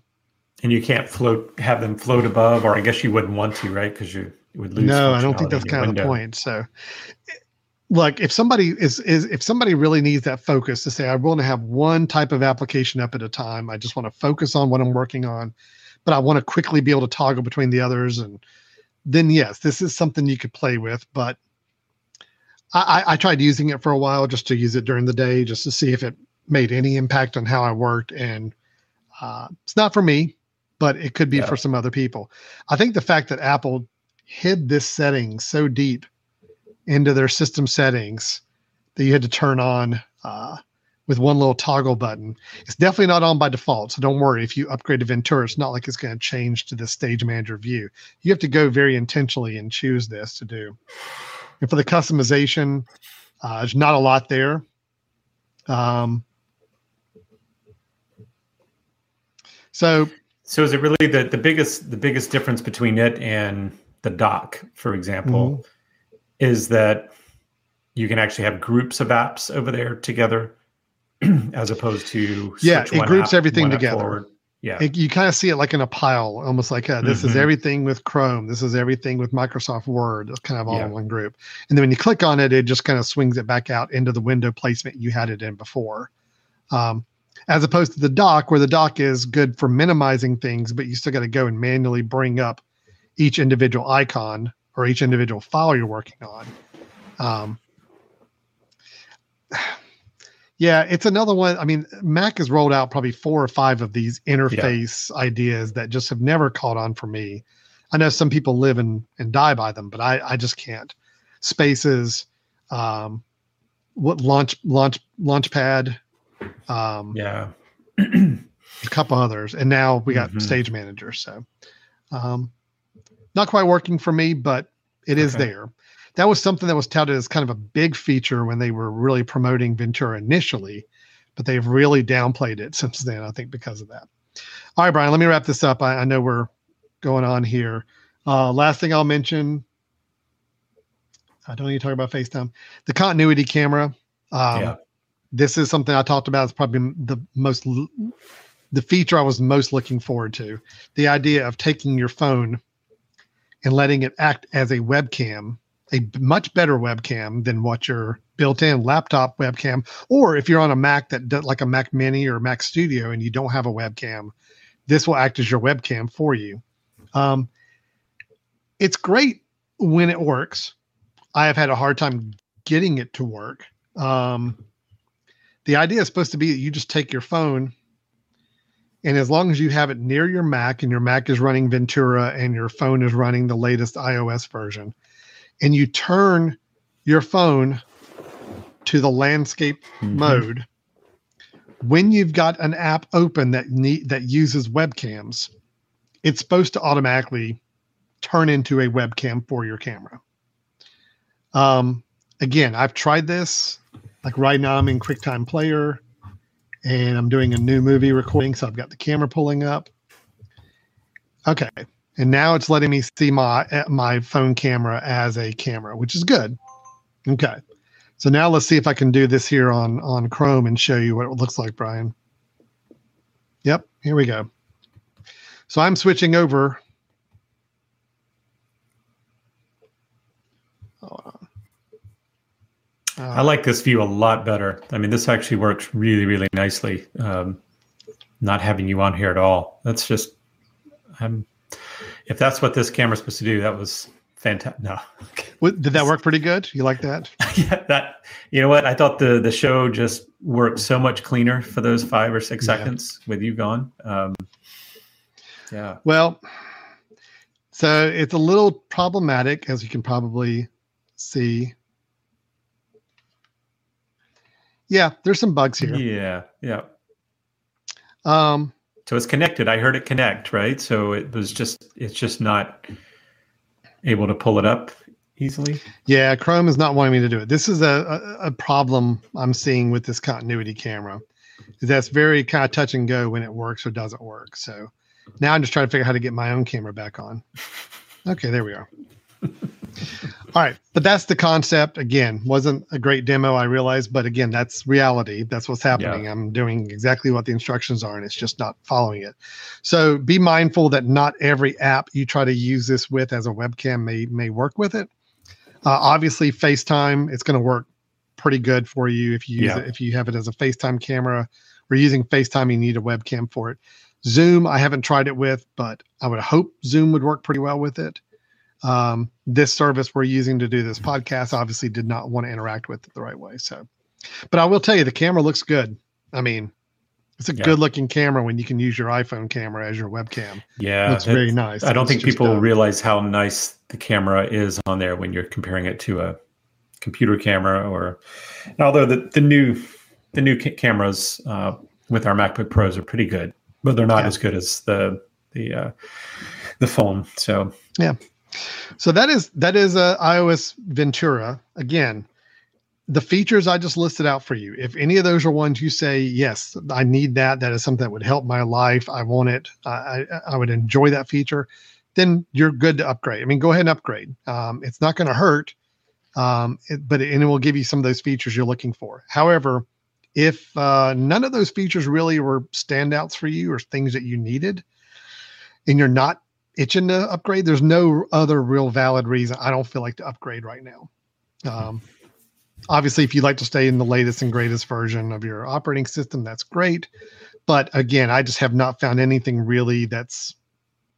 S3: And you can't float, have them float above, or I guess you wouldn't want to, right? Because you would lose.
S2: No, I don't think that's kind of the point. So, look, if somebody is is if somebody really needs that focus to say, I want to have one type of application up at a time. I just want to focus on what I'm working on, but I want to quickly be able to toggle between the others, and then yes, this is something you could play with. But I, I, I tried using it for a while just to use it during the day, just to see if it made any impact on how I worked, and uh, it's not for me, but it could be
S3: Yeah.
S2: for some other people. I think the fact that Apple hid this setting so deep into their system settings that you had to turn on uh, with one little toggle button. It's definitely not on by default. So don't worry if you upgrade to Ventura, it's not like it's going to change to the stage manager view. You have to go very intentionally and choose this to do. And for the customization, uh, there's not a lot there. Um, so
S3: So is it really the, the biggest the biggest difference between it and the dock, for example,
S2: Mm-hmm.
S3: is that you can actually have groups of apps over there together, as opposed to
S2: Yeah, it groups
S3: app-
S2: everything together.
S3: forward. Yeah,
S2: it, you kind of see it like in a pile, almost like uh, this is
S3: Mhm.
S2: everything with Chrome. This is everything with Microsoft Word. It's kind of all
S3: Yeah.
S2: in one group. And then when you click on it, it just kind of swings it back out into the window placement you had it in before. Um, as opposed to the dock, where the dock is good for minimizing things, but you still got to go and manually bring up each individual icon or each individual file you're working on. Um, yeah, it's another one. I mean, Mac has rolled out probably four or five of these interface ideas that just have never caught on for me. I know some people live and, and die by them, but I, I just can't. Spaces, um, what launch launch launchpad, um,
S3: yeah.
S2: a couple others, and now we got
S3: Mhm.
S2: Stage Manager. So, um, not quite working for me, but it is
S3: Okay.
S2: there. That was something that was touted as kind of a big feature when they were really promoting Ventura initially, but they've really downplayed it since then. I think because of that. All right, Brian, let me wrap this up. I, I know we're going on here. Uh, last thing I'll mention. I don't need to talk about FaceTime. The continuity camera. Um,
S3: Yeah.
S2: This is something I talked about. It's probably the most the feature I was most looking forward to. The idea of taking your phone and letting it act as a webcam, a much better webcam than what your built-in laptop webcam, or if you're on a Mac that does like a Mac Mini or Mac Studio and you don't have a webcam, this will act as your webcam for you. Um, it's great when it works. I have had a hard time getting it to work. Um, the idea is supposed to be that you just take your phone and as long as you have it near your Mac and your Mac is running Ventura and your phone is running the latest iOS version, and you turn your phone to the landscape
S3: Mhm.
S2: mode, when you've got an app open that need that uses webcams, it's supposed to automatically turn into a webcam for your camera. Um, again, I've tried this. Like right now, I'm in QuickTime Player and I'm doing a new movie recording. So I've got the camera pulling up. Okay. And now it's letting me see my my phone camera as a camera, which is good. Okay. So now let's see if I can do this here on on Chrome and show you what it looks like, Brian. Yep, here we go. So I'm switching over. Hold on.
S3: I like this view a lot better. I mean, this actually works really, really nicely. Um, not having you on here at all. That's just, I'm, if that's what this camera's supposed to do, that was fantastic. No,
S2: What, did that work pretty good? You like that?
S3: yeah, that you know what? I thought the the show just worked so much cleaner for those five or six
S2: Yeah.
S3: seconds with you gone. Um, yeah,
S2: Well, So it's a little problematic, as you can probably see. Yeah, there's some bugs here.
S3: Yeah, yeah.
S2: Um,
S3: so it's connected. I heard it connect, right? So it was just it's just not able to pull it up easily.
S2: Yeah, Chrome is not wanting me to do it. This is a, a, a problem I'm seeing with this continuity camera. That's very kind of touch and go when it works or doesn't work. So now I'm just trying to figure out how to get my own camera back on. Okay, there we are. All right, but that's the concept. Again, wasn't a great demo, I realize, but again, that's reality. That's what's happening. Yeah. I'm doing exactly what the instructions are, and it's just not following it. So be mindful that not every app you try to use this with as a webcam may may work with it. Uh, obviously, FaceTime it's going to work pretty good for you if you use yeah. it. If you have it as a FaceTime camera, we're using FaceTime, you need a webcam for it. Zoom, I haven't tried it with, but I would hope Zoom would work pretty well with it. Um, this service we're using to do this podcast obviously did not want to interact with it the right way. So, but I will tell you, the camera looks good. I mean, it's a yeah. good looking camera when you can use your iPhone camera as your webcam.
S3: Yeah,
S2: it's very nice.
S3: I don't think people realize how nice the camera is on there when you're comparing it to a computer camera or although the, the new the new ca- cameras uh, with our MacBook Pros are pretty good, but they're not yeah. as good as the the uh, the phone. So
S2: yeah, so that is that is a iOS Ventura again. The features I just listed out for you. If any of those are ones you say, yes, I need that. That is something that would help my life. I want it. I, I, I would enjoy that feature. Then you're good to upgrade. I mean, go ahead and upgrade. Um, it's not going to hurt, um, it, but it, and it will give you some of those features you're looking for. However, if uh, none of those features really were standouts for you or things that you needed, and you're not itching to upgrade, there's no other real valid reason I don't feel like to upgrade right now. Um, obviously, if you'd like to stay in the latest and greatest version of your operating system, that's great. But again, I just have not found anything really that's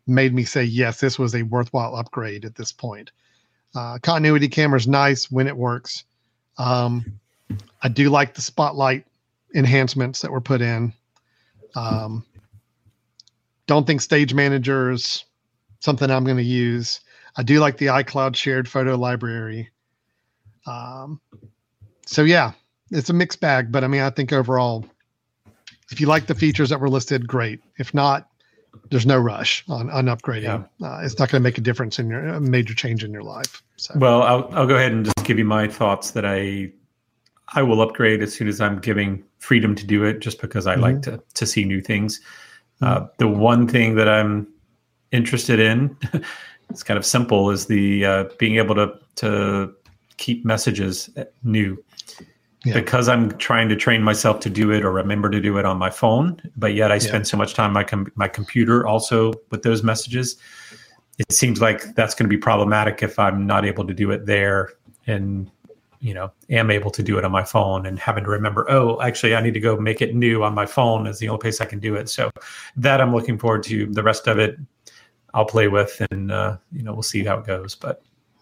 S2: made me say, yes, this was a worthwhile upgrade at this point. Uh, continuity camera is nice when it works. Um, I do like the spotlight enhancements that were put in. Um, don't think stage manager is something I'm going to use. I do like the iCloud shared photo library. Um, so yeah, it's a mixed bag, but I mean, I think overall, if you like the features that were listed, great. If not, there's no rush on, on upgrading. Yeah. Uh, it's not going to make a difference in your a major change in your life. So.
S3: Well, I'll, I'll go ahead and just give you my thoughts that I I will upgrade as soon as I'm giving freedom to do it, just because I mm-hmm. like to to see new things. Uh, the one thing that I'm interested in, it's kind of simple, is the uh, being able to to keep messages new. Yeah. Because I'm trying to train myself to do it or remember to do it on my phone, but yet I spend yeah. so much time on my com- my computer also with those messages. It seems like that's going to be problematic if I'm not able to do it there and you know am able to do it on my phone and having to remember oh actually i need to go make it new on my phone is the only place i can do it so that i'm looking forward to the rest of it i'll play with and uh, you know we'll see how it goes but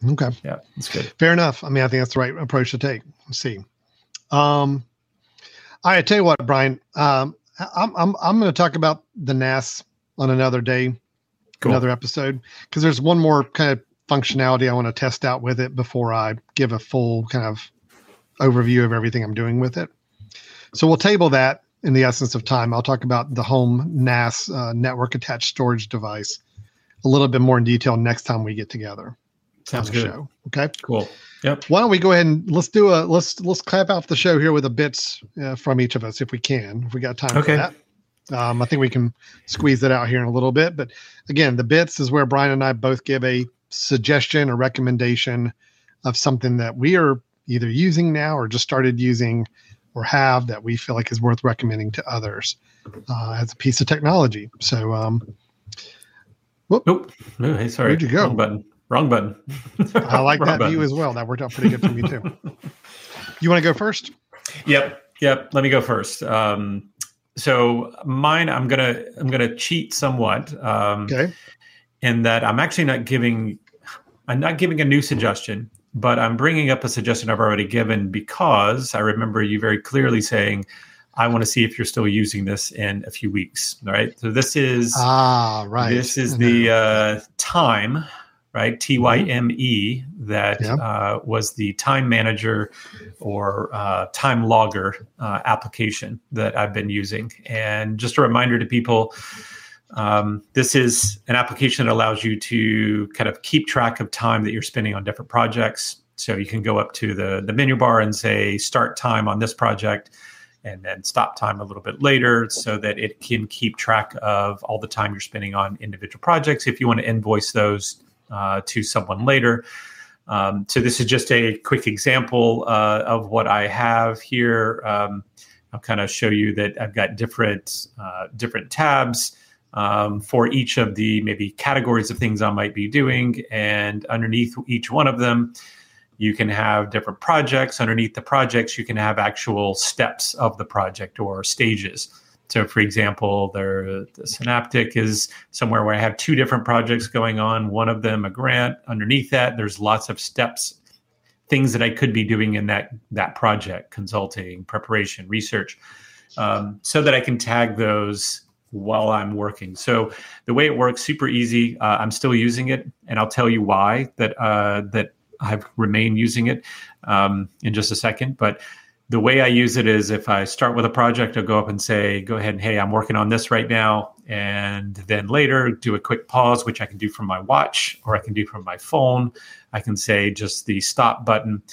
S2: okay
S3: yeah it's good
S2: fair enough i mean i think that's the right approach to take let's see um i tell you what brian um i'm i'm, I'm going to talk about the nas on another day cool. another episode because there's one more kind of functionality I want to test out with it before I give a full kind of overview of everything I'm doing with it. So we'll table that in the essence of time. I'll talk about the home NAS uh, network attached storage device a little bit more in detail next time we get together.
S3: Sounds good.
S2: Show. Okay.
S3: Cool. Yep.
S2: Why don't we go ahead and let's do a let's let's clap off the show here with a bits uh, from each of us if we can if we got time okay. for that. Um, I think we can squeeze that out here in a little bit, but again, the bits is where Brian and I both give a suggestion or recommendation of something that we are either using now or just started using or have that we feel like is worth recommending to others uh, as a piece of technology. So, um,
S3: whoop. Nope. No, hey, sorry.
S2: Where'd you go?
S3: Wrong button. Wrong button.
S2: I like that button. view as well. That worked out pretty good for me too. You want to go first?
S3: Yep. Yep. Let me go first. Um, so mine, I'm gonna I'm gonna cheat somewhat. Um,
S2: okay
S3: in that I'm actually not giving I'm not giving a new suggestion, but I'm bringing up a suggestion I've already given because I remember you very clearly saying, I want to see if you're still using this in a few weeks. Right. So this is
S2: ah right.
S3: This is the uh, time right? T Y M E, that uh, was the time manager or uh, time logger uh, application that I've been using. And just a reminder to people um, this is an application that allows you to kind of keep track of time that you're spending on different projects. So you can go up to the, the menu bar and say start time on this project and then stop time a little bit later so that it can keep track of all the time you're spending on individual projects. If you want to invoice those uh, to someone later. Um, so this is just a quick example uh, of what I have here. Um, I'll kind of show you that I've got different uh, different tabs um, for each of the maybe categories of things I might be doing, and underneath each one of them, you can have different projects. Underneath the projects, you can have actual steps of the project or stages. So, for example, there, the Synaptic is somewhere where I have two different projects going on. One of them a grant. Underneath that, there's lots of steps, things that I could be doing in that that project: consulting, preparation, research, um, so that I can tag those while I'm working. So the way it works, super easy. Uh, I'm still using it, and I'll tell you why that uh, that I've remained using it um, in just a second. But the way I use it is if I start with a project, I'll go up and say, go ahead and hey, I'm working on this right now. And then later do a quick pause, which I can do from my watch or I can do from my phone. I can say just the stop button.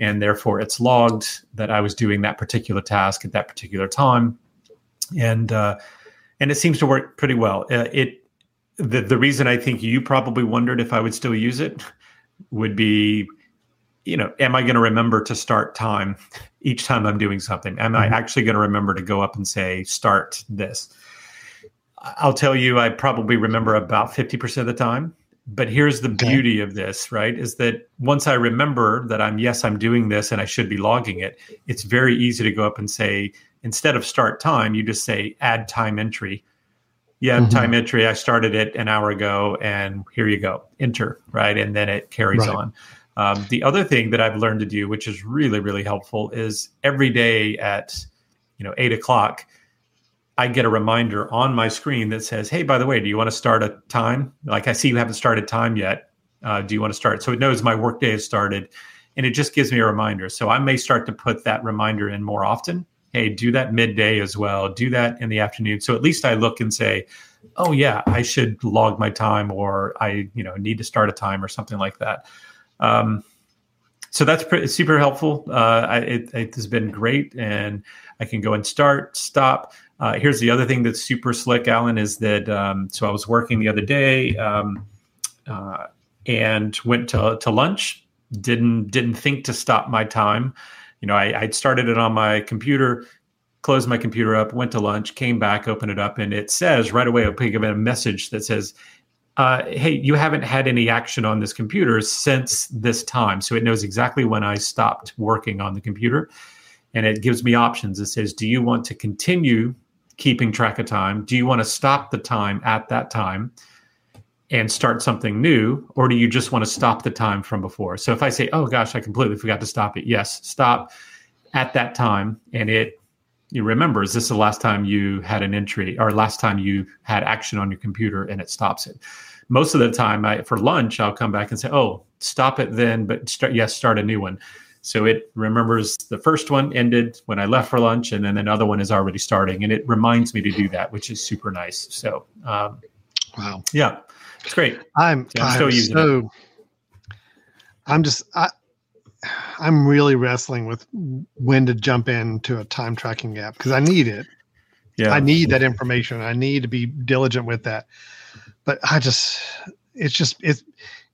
S3: And therefore it's logged that I was doing that particular task at that particular time. And, uh, and it seems to work pretty well. Uh, it, the, the reason I think you probably wondered if I would still use it would be you know, am I going to remember to start time each time I'm doing something? Am mm-hmm. I actually going to remember to go up and say, start this? I'll tell you, I probably remember about 50% of the time. But here's the okay. beauty of this, right? Is that once I remember that I'm, yes, I'm doing this and I should be logging it, it's very easy to go up and say, instead of start time, you just say add time entry. Yeah, mm-hmm. time entry. I started it an hour ago and here you go, enter, right? And then it carries right. on. Um, the other thing that I've learned to do, which is really, really helpful, is every day at you know eight o'clock, I get a reminder on my screen that says, "Hey, by the way, do you want to start a time? Like I see you haven't started time yet. Uh, do you want to start?" So it knows my workday has started, and it just gives me a reminder. So I may start to put that reminder in more often. Hey, do that midday as well. Do that in the afternoon. So at least I look and say, "Oh yeah, I should log my time," or I you know need to start a time or something like that. Um, so that's super helpful. Uh, I, it, it, has been great, and I can go and start, stop. Uh, here's the other thing that's super slick, Alan, is that um, so I was working the other day um, uh, and went to to lunch. Didn't didn't think to stop my time. You know, I, I'd started it on my computer, closed my computer up, went to lunch, came back, opened it up, and it says right away, I'll pick up a message that says, uh, hey, you haven't had any action on this computer since this time. So it knows exactly when I stopped working on the computer. And it gives me options. It says, do you want to continue keeping track of time? Do you want to stop the time at that time and start something new? Or do you just want to stop the time from before? So if I say, oh gosh, I completely forgot to stop it, yes, stop at that time. And it you remember is this the last time you had an entry or last time you had action on your computer and it stops it most of the time I, for lunch i'll come back and say oh stop it then but start yes start a new one so it remembers the first one ended when i left for lunch and then another one is already starting and it reminds me to do that which is super nice so um,
S2: wow
S3: yeah it's great
S2: i'm, so I'm, I'm still using so, it i'm just I, I'm really wrestling with when to jump into a time tracking app because I need it. Yeah. I need that information. I need to be diligent with that. But I just it's just it's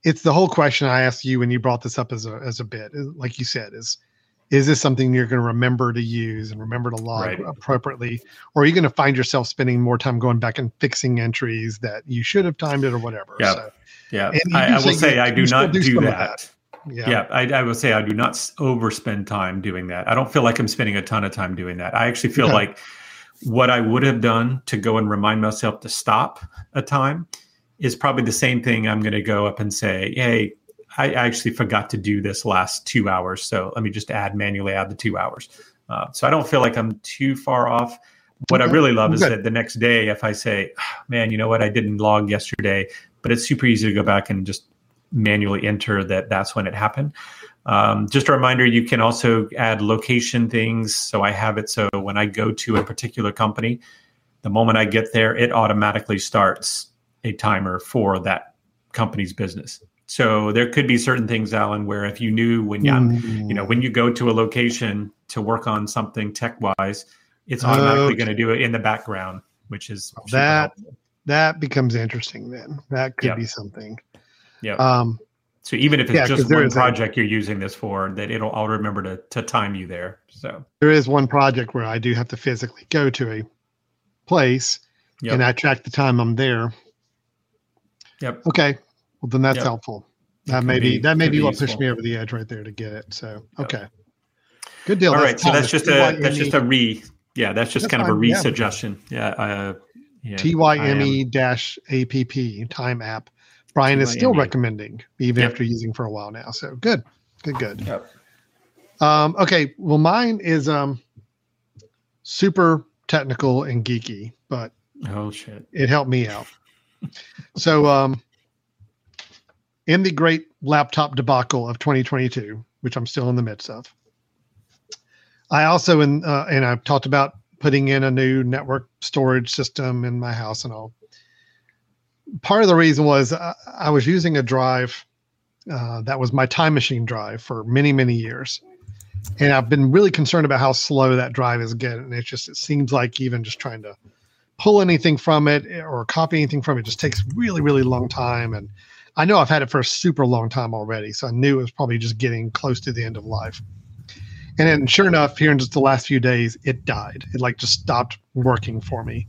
S2: it's the whole question I asked you when you brought this up as a as a bit. Like you said, is is this something you're going to remember to use and remember to log right. appropriately or are you going to find yourself spending more time going back and fixing entries that you should have timed it or whatever
S3: yeah so, yeah I, I, will say i do not do, do that. that. Yeah, yeah I, I will say I do not overspend time doing that. I don't feel like I'm spending a ton of time doing that. I actually feel like what I would have done to go and remind myself to stop a time is probably the same thing. I'm going to go up and say, "Hey, I actually forgot to do this last two hours, so let me just add manually add the two hours." Uh, so I don't feel like I'm too far off. What okay. I really love is Good. that the next day, if I say, oh, "Man, you know what? I didn't log yesterday," but it's super easy to go back and just manually enter that that's when it happened. Um, just a reminder, you can also add location things. So I have it so when I go to a particular company, the moment I get there, it automatically starts a timer for that company's business. So there could be certain things, Alan, where if you knew when you, mm. you know, when you go to a location to work on something tech wise, it's automatically okay. going to do it in the background, which is
S2: that helpful. that becomes interesting. Then that could yep. be something.
S3: Yeah. Um, so even if it's yeah, just one project a, you're using this for, that it'll I'll remember to to time you there. So
S2: there is one project where I do have to physically go to a place yep. and I track the time I'm there.
S3: Yep.
S2: Okay. Well, then that's yep. helpful. That may be, be that may be what pushed me over the edge right there to get it. So okay. Yep. Good deal.
S3: All that's right. So that's just a that's just a re yeah, that's just that's kind fine. of a re suggestion. Yeah. Uh,
S2: yeah. TYME dash APP time app. Brian is still recommending, even yep. after using for a while now. So good, good, good. Yep. Um, okay, well, mine is um, super technical and geeky, but
S3: oh shit,
S2: it helped me out. so, um, in the great laptop debacle of 2022, which I'm still in the midst of, I also in uh, and I've talked about putting in a new network storage system in my house and all. Part of the reason was I, I was using a drive uh, that was my time machine drive for many many years. And i've been really concerned about how slow that drive is getting. It just it seems like even just trying to pull anything from it or copy anything from it just takes really really long time. And i know i've had it for a super long time already so i knew it was probably just getting close to the end of life and then sure enough here in just the last few days it died it like just stopped working for me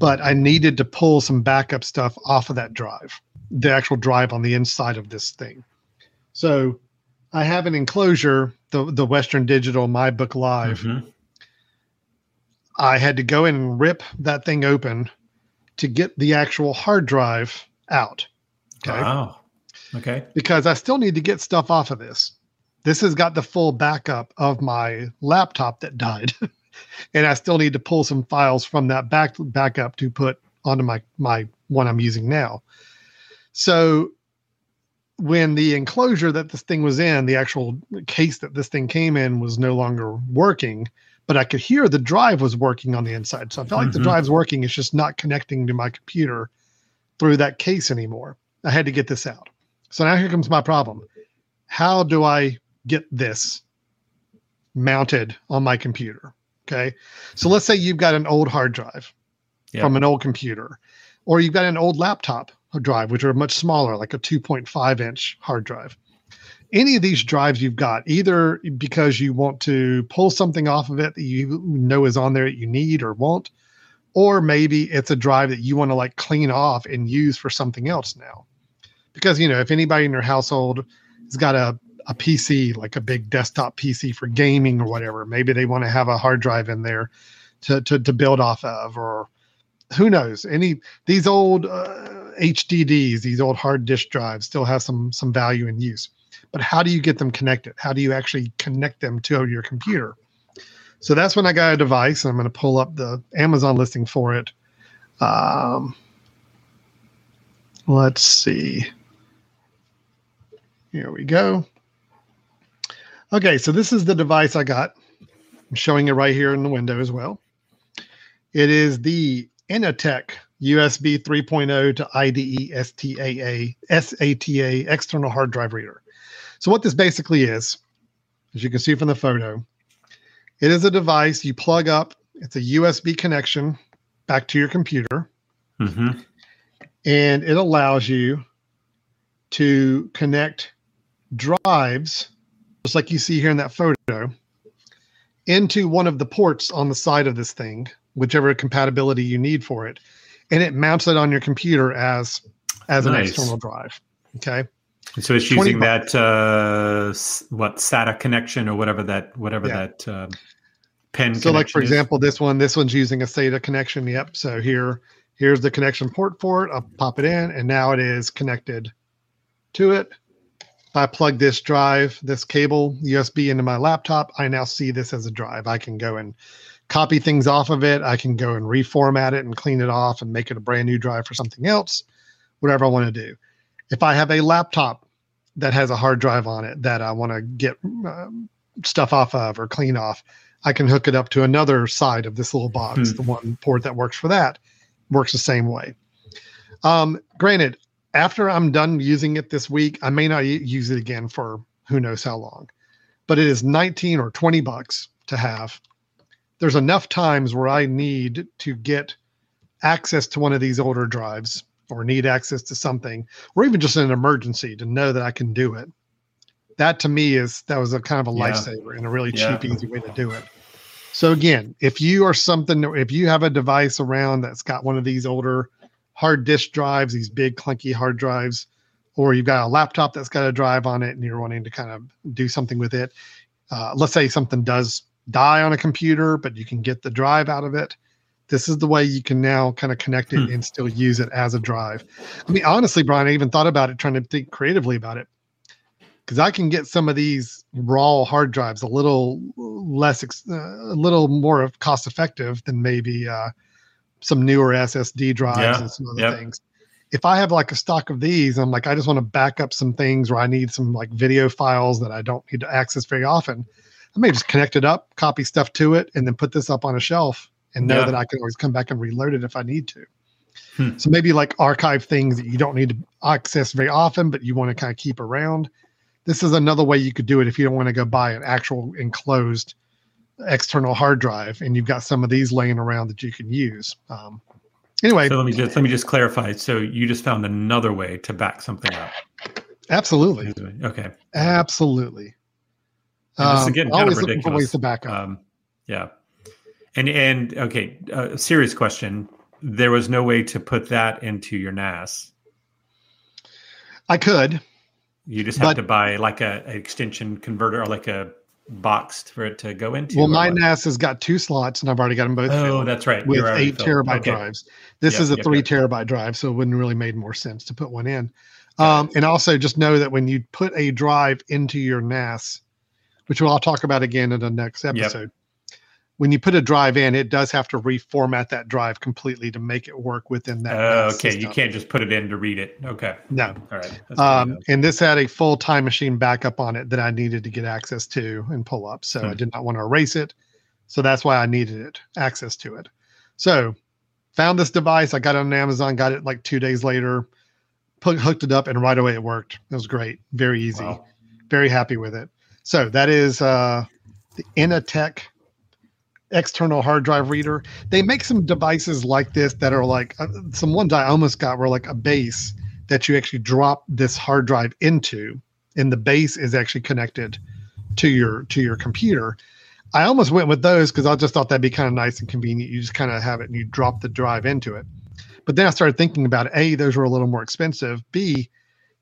S2: but I needed to pull some backup stuff off of that drive, the actual drive on the inside of this thing. So I have an enclosure, the the Western Digital MyBook Live. Mm-hmm. I had to go in and rip that thing open to get the actual hard drive out.
S3: Okay. Wow. Okay.
S2: Because I still need to get stuff off of this. This has got the full backup of my laptop that died. and I still need to pull some files from that back backup to put onto my my one I'm using now. So when the enclosure that this thing was in, the actual case that this thing came in was no longer working, but I could hear the drive was working on the inside. So I felt mm-hmm. like the mm-hmm. drive's working. It's just not connecting to my computer through that case anymore. I had to get this out. So now here comes my problem. How do I get this mounted on my computer? Okay. So let's say you've got an old hard drive yep. from an old computer, or you've got an old laptop drive, which are much smaller, like a 2.5 inch hard drive. Any of these drives you've got, either because you want to pull something off of it that you know is on there that you need or want, or maybe it's a drive that you want to like clean off and use for something else now. Because, you know, if anybody in your household has got a a PC, like a big desktop PC for gaming or whatever. Maybe they want to have a hard drive in there to, to, to build off of, or who knows? Any these old uh, HDDs, these old hard disk drives, still have some some value in use. But how do you get them connected? How do you actually connect them to your computer? So that's when I got a device, and I'm going to pull up the Amazon listing for it. Um, let's see. Here we go. Okay, so this is the device I got. I'm showing it right here in the window as well. It is the Inateck USB 3.0 to IDE STAA SATA external hard drive reader. So what this basically is, as you can see from the photo, it is a device you plug up. It's a USB connection back to your computer, mm-hmm. and it allows you to connect drives just like you see here in that photo, into one of the ports on the side of this thing, whichever compatibility you need for it, and it mounts it on your computer as as nice. an external drive. Okay.
S3: So it's using that uh, what SATA connection or whatever that whatever yeah. that uh, pen.
S2: So, like for is. example, this one, this one's using a SATA connection. Yep. So here, here's the connection port for it. I'll pop it in, and now it is connected to it. I plug this drive, this cable USB into my laptop, I now see this as a drive. I can go and copy things off of it. I can go and reformat it and clean it off and make it a brand new drive for something else, whatever I want to do. If I have a laptop that has a hard drive on it that I want to get uh, stuff off of or clean off, I can hook it up to another side of this little box.
S3: Hmm.
S2: The one port that works for that works the same way. Um, granted, after I'm done using it this week, I may not use it again for who knows how long, but it is 19 or 20 bucks to have. There's enough times where I need to get access to one of these older drives or need access to something, or even just an emergency to know that I can do it. That to me is that was a kind of a
S3: Yeah.
S2: lifesaver and a really
S3: Yeah.
S2: cheap, easy way to do it. So again, if you are something, if you have a device around that's got one of these older hard disk drives, these big clunky hard drives, or you've got a laptop that's got a drive on it and you're wanting to kind of do something with it. Uh, let's say something does die on a computer, but you can get the drive out of it. This is the way you can now kind of connect it
S3: Hmm.
S2: and still use it as a drive. I mean, honestly, Brian, I even thought about it, trying to think creatively about it, because I can get some of these raw hard drives a little less, ex- uh, a little more cost effective than maybe uh, some newer SSD drives
S3: Yeah.
S2: and some other
S3: Yep.
S2: things. If I have like a stock of these, I'm like, I just want to back up some things where I need some like video files that I don't need to access very often. I may just connect it up, copy stuff to it, and then put this up on a shelf and know
S3: Yeah.
S2: that I can always come back and reload it if I need to.
S3: Hmm.
S2: So maybe like archive things that you don't need to access very often, but you want to kind of keep around. This is another way you could do it if you don't want to go buy an actual enclosed external hard drive and you've got some of these laying around that you can use. Um, anyway,
S3: So let me just let me just clarify. So you just found another way to back something up.
S2: absolutely,
S3: Okay.
S2: absolutely.
S3: And this is
S2: Um,
S3: getting kind of
S2: always looking for ways to back up.
S3: Um, yeah. And and okay, uh, serious question. There was no way to put that into your NAS.
S2: I could,
S3: You just have
S2: But-
S3: to buy like a, an extension converter or like a box for it to go into.
S2: well, my
S3: what?
S2: NAS has got two slots, and I've already got them both
S3: Oh, that's right.
S2: with
S3: You're
S2: eight
S3: filled.
S2: terabyte
S3: Okay.
S2: drives. This
S3: Yep,
S2: is a
S3: yep,
S2: three
S3: yep.
S2: terabyte drive, so it wouldn't really made more sense to put one in. Um, and also, just know that when you put a drive into your NAS, which we'll I'll talk about again in the next episode, when you put a drive in, it does have to reformat that drive completely to make it work within that. NAS
S3: okay. You can't just put it in to read it. Okay.
S2: No.
S3: All right.
S2: Um, and this had a full time machine backup on it that I needed to get access to and pull up. So I
S3: Hmm.
S2: did not want to erase it. So that's why I needed it, access to it. So found this device. I got it on Amazon, got it like two days later, put, hooked it up, and right away it worked. It was great. Very easy.
S3: Wow.
S2: Very happy with it. So that is uh, the Inateck external hard drive reader. They make some devices like this that are like uh, some ones I almost got were like a base that you actually drop this hard drive into, and the base is actually connected to your to your computer. I almost went with those because I just thought that'd be kind of nice and convenient. You just kind of have it and you drop the drive into it. But then I started thinking about. A, those were a little more expensive. B,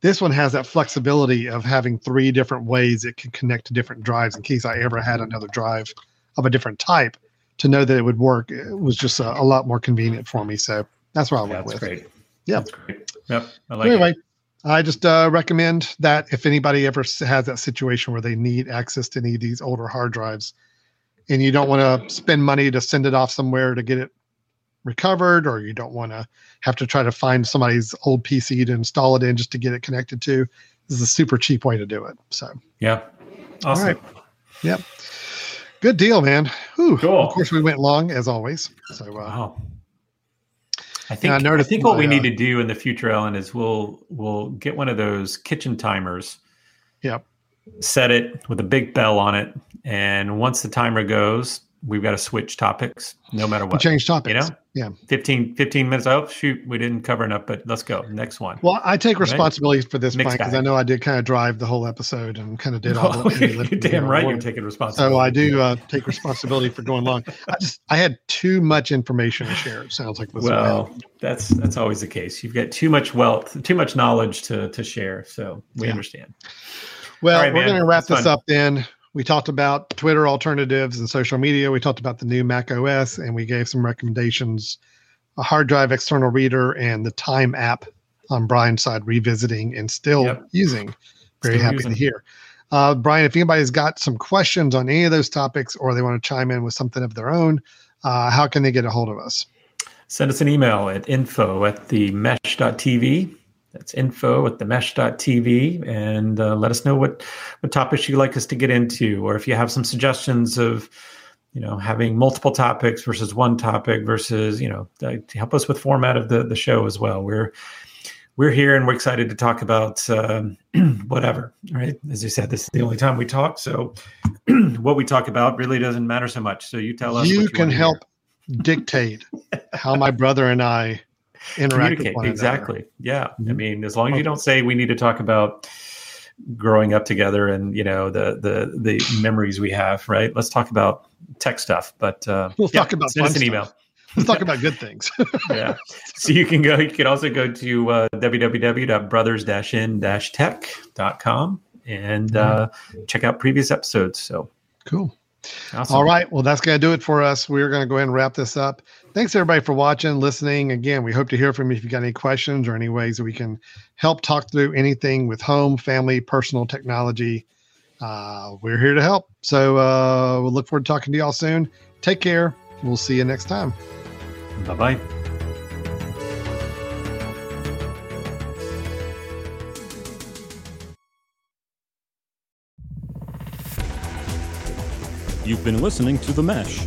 S2: this one has that flexibility of having three different ways it can connect to different drives in case I ever had another drive of a different type to know that it would work. It was just a, a lot more convenient for me. So that's what I
S3: Yeah,
S2: went
S3: that's
S2: with.
S3: great.
S2: Yeah.
S3: That's great. Yep. I like
S2: anyway,
S3: it.
S2: I just uh, recommend that if anybody ever has that situation where they need access to any of these older hard drives and you don't want to spend money to send it off somewhere to get it recovered, or you don't want to have to try to find somebody's old PC to install it in just to get it connected to, this is a super cheap way to do it. So,
S3: Yeah. Awesome.
S2: right. Good deal, man. Whew.
S3: Cool.
S2: Of course, we went long as always. So, uh,
S3: Wow. I think
S2: I
S3: I, think what we
S2: my,
S3: need
S2: uh,
S3: to do in the future, Ellen, is we'll we'll get one of those kitchen timers,
S2: Yep.
S3: set it with a big bell on it, and once the timer goes, we've got to switch topics no matter what.
S2: change topics.
S3: You know?
S2: Yeah.
S3: 15, 15 minutes. Oh shoot, we didn't cover enough, but let's go next one.
S2: Well, I take
S3: Right.
S2: for this,
S3: Mixed
S2: Mike, because I know I did kind of drive the whole episode and kind of did all the
S3: you're damn right. You're taking responsibility.
S2: So I do uh, take responsibility for going long. I just I had too much information to share. It sounds like what
S3: Well, that's that's always the case. You've got too much wealth, too much knowledge to to share. So we
S2: Yeah.
S3: understand.
S2: well,
S3: right,
S2: we're going to wrap
S3: That's
S2: this
S3: fun.
S2: up. Then we talked about Twitter alternatives and social media. We talked about the new Mac OS, and we gave some recommendations: a hard drive external reader and the Tyme app on Brian's side, revisiting and still
S3: Yep.
S2: using. Very
S3: Still
S2: happy
S3: using.
S2: to hear. Uh, Brian, if anybody's got some questions on any of those topics or they want to chime in with something of their own, uh, how can they get a hold of us?
S3: Send us an email at info at the mesh.tv That's info at themesh.tv and uh, let us know what, what topics you'd like us to get into, or if you have some suggestions of, you know, having multiple topics versus one topic versus, you know, to help us with format of the, the show as well. We're, we're here and we're excited to talk about um, whatever, right? As you said, this is the only time we talk. So what we talk about really doesn't matter so much. So you tell us.
S2: You,
S3: you
S2: can help dictate how my brother and I
S3: communicate exactly. Yeah. Mm-hmm. i mean as long as you don't say we need to talk about growing up together and you know the the the memories we have right? Let's talk about tech stuff but uh
S2: we'll yeah, talk about send us an email. let's talk about good things.
S3: Yeah. So you can go you can also go to uh, www.brothers-in-tech.com and uh, check out previous episodes. So
S2: cool. Awesome. All right. Well, that's going to do it for us. We're going to go ahead and wrap this up. Thanks, everybody, for watching, listening. Again, we hope to hear from you if you got any questions or any ways that we can help talk through anything with home, family, personal technology. Uh, we're here to help. So uh, we'll look forward to talking to y'all soon. Take care. We'll see you next time.
S3: Bye bye.
S1: You've been listening to The Mesh,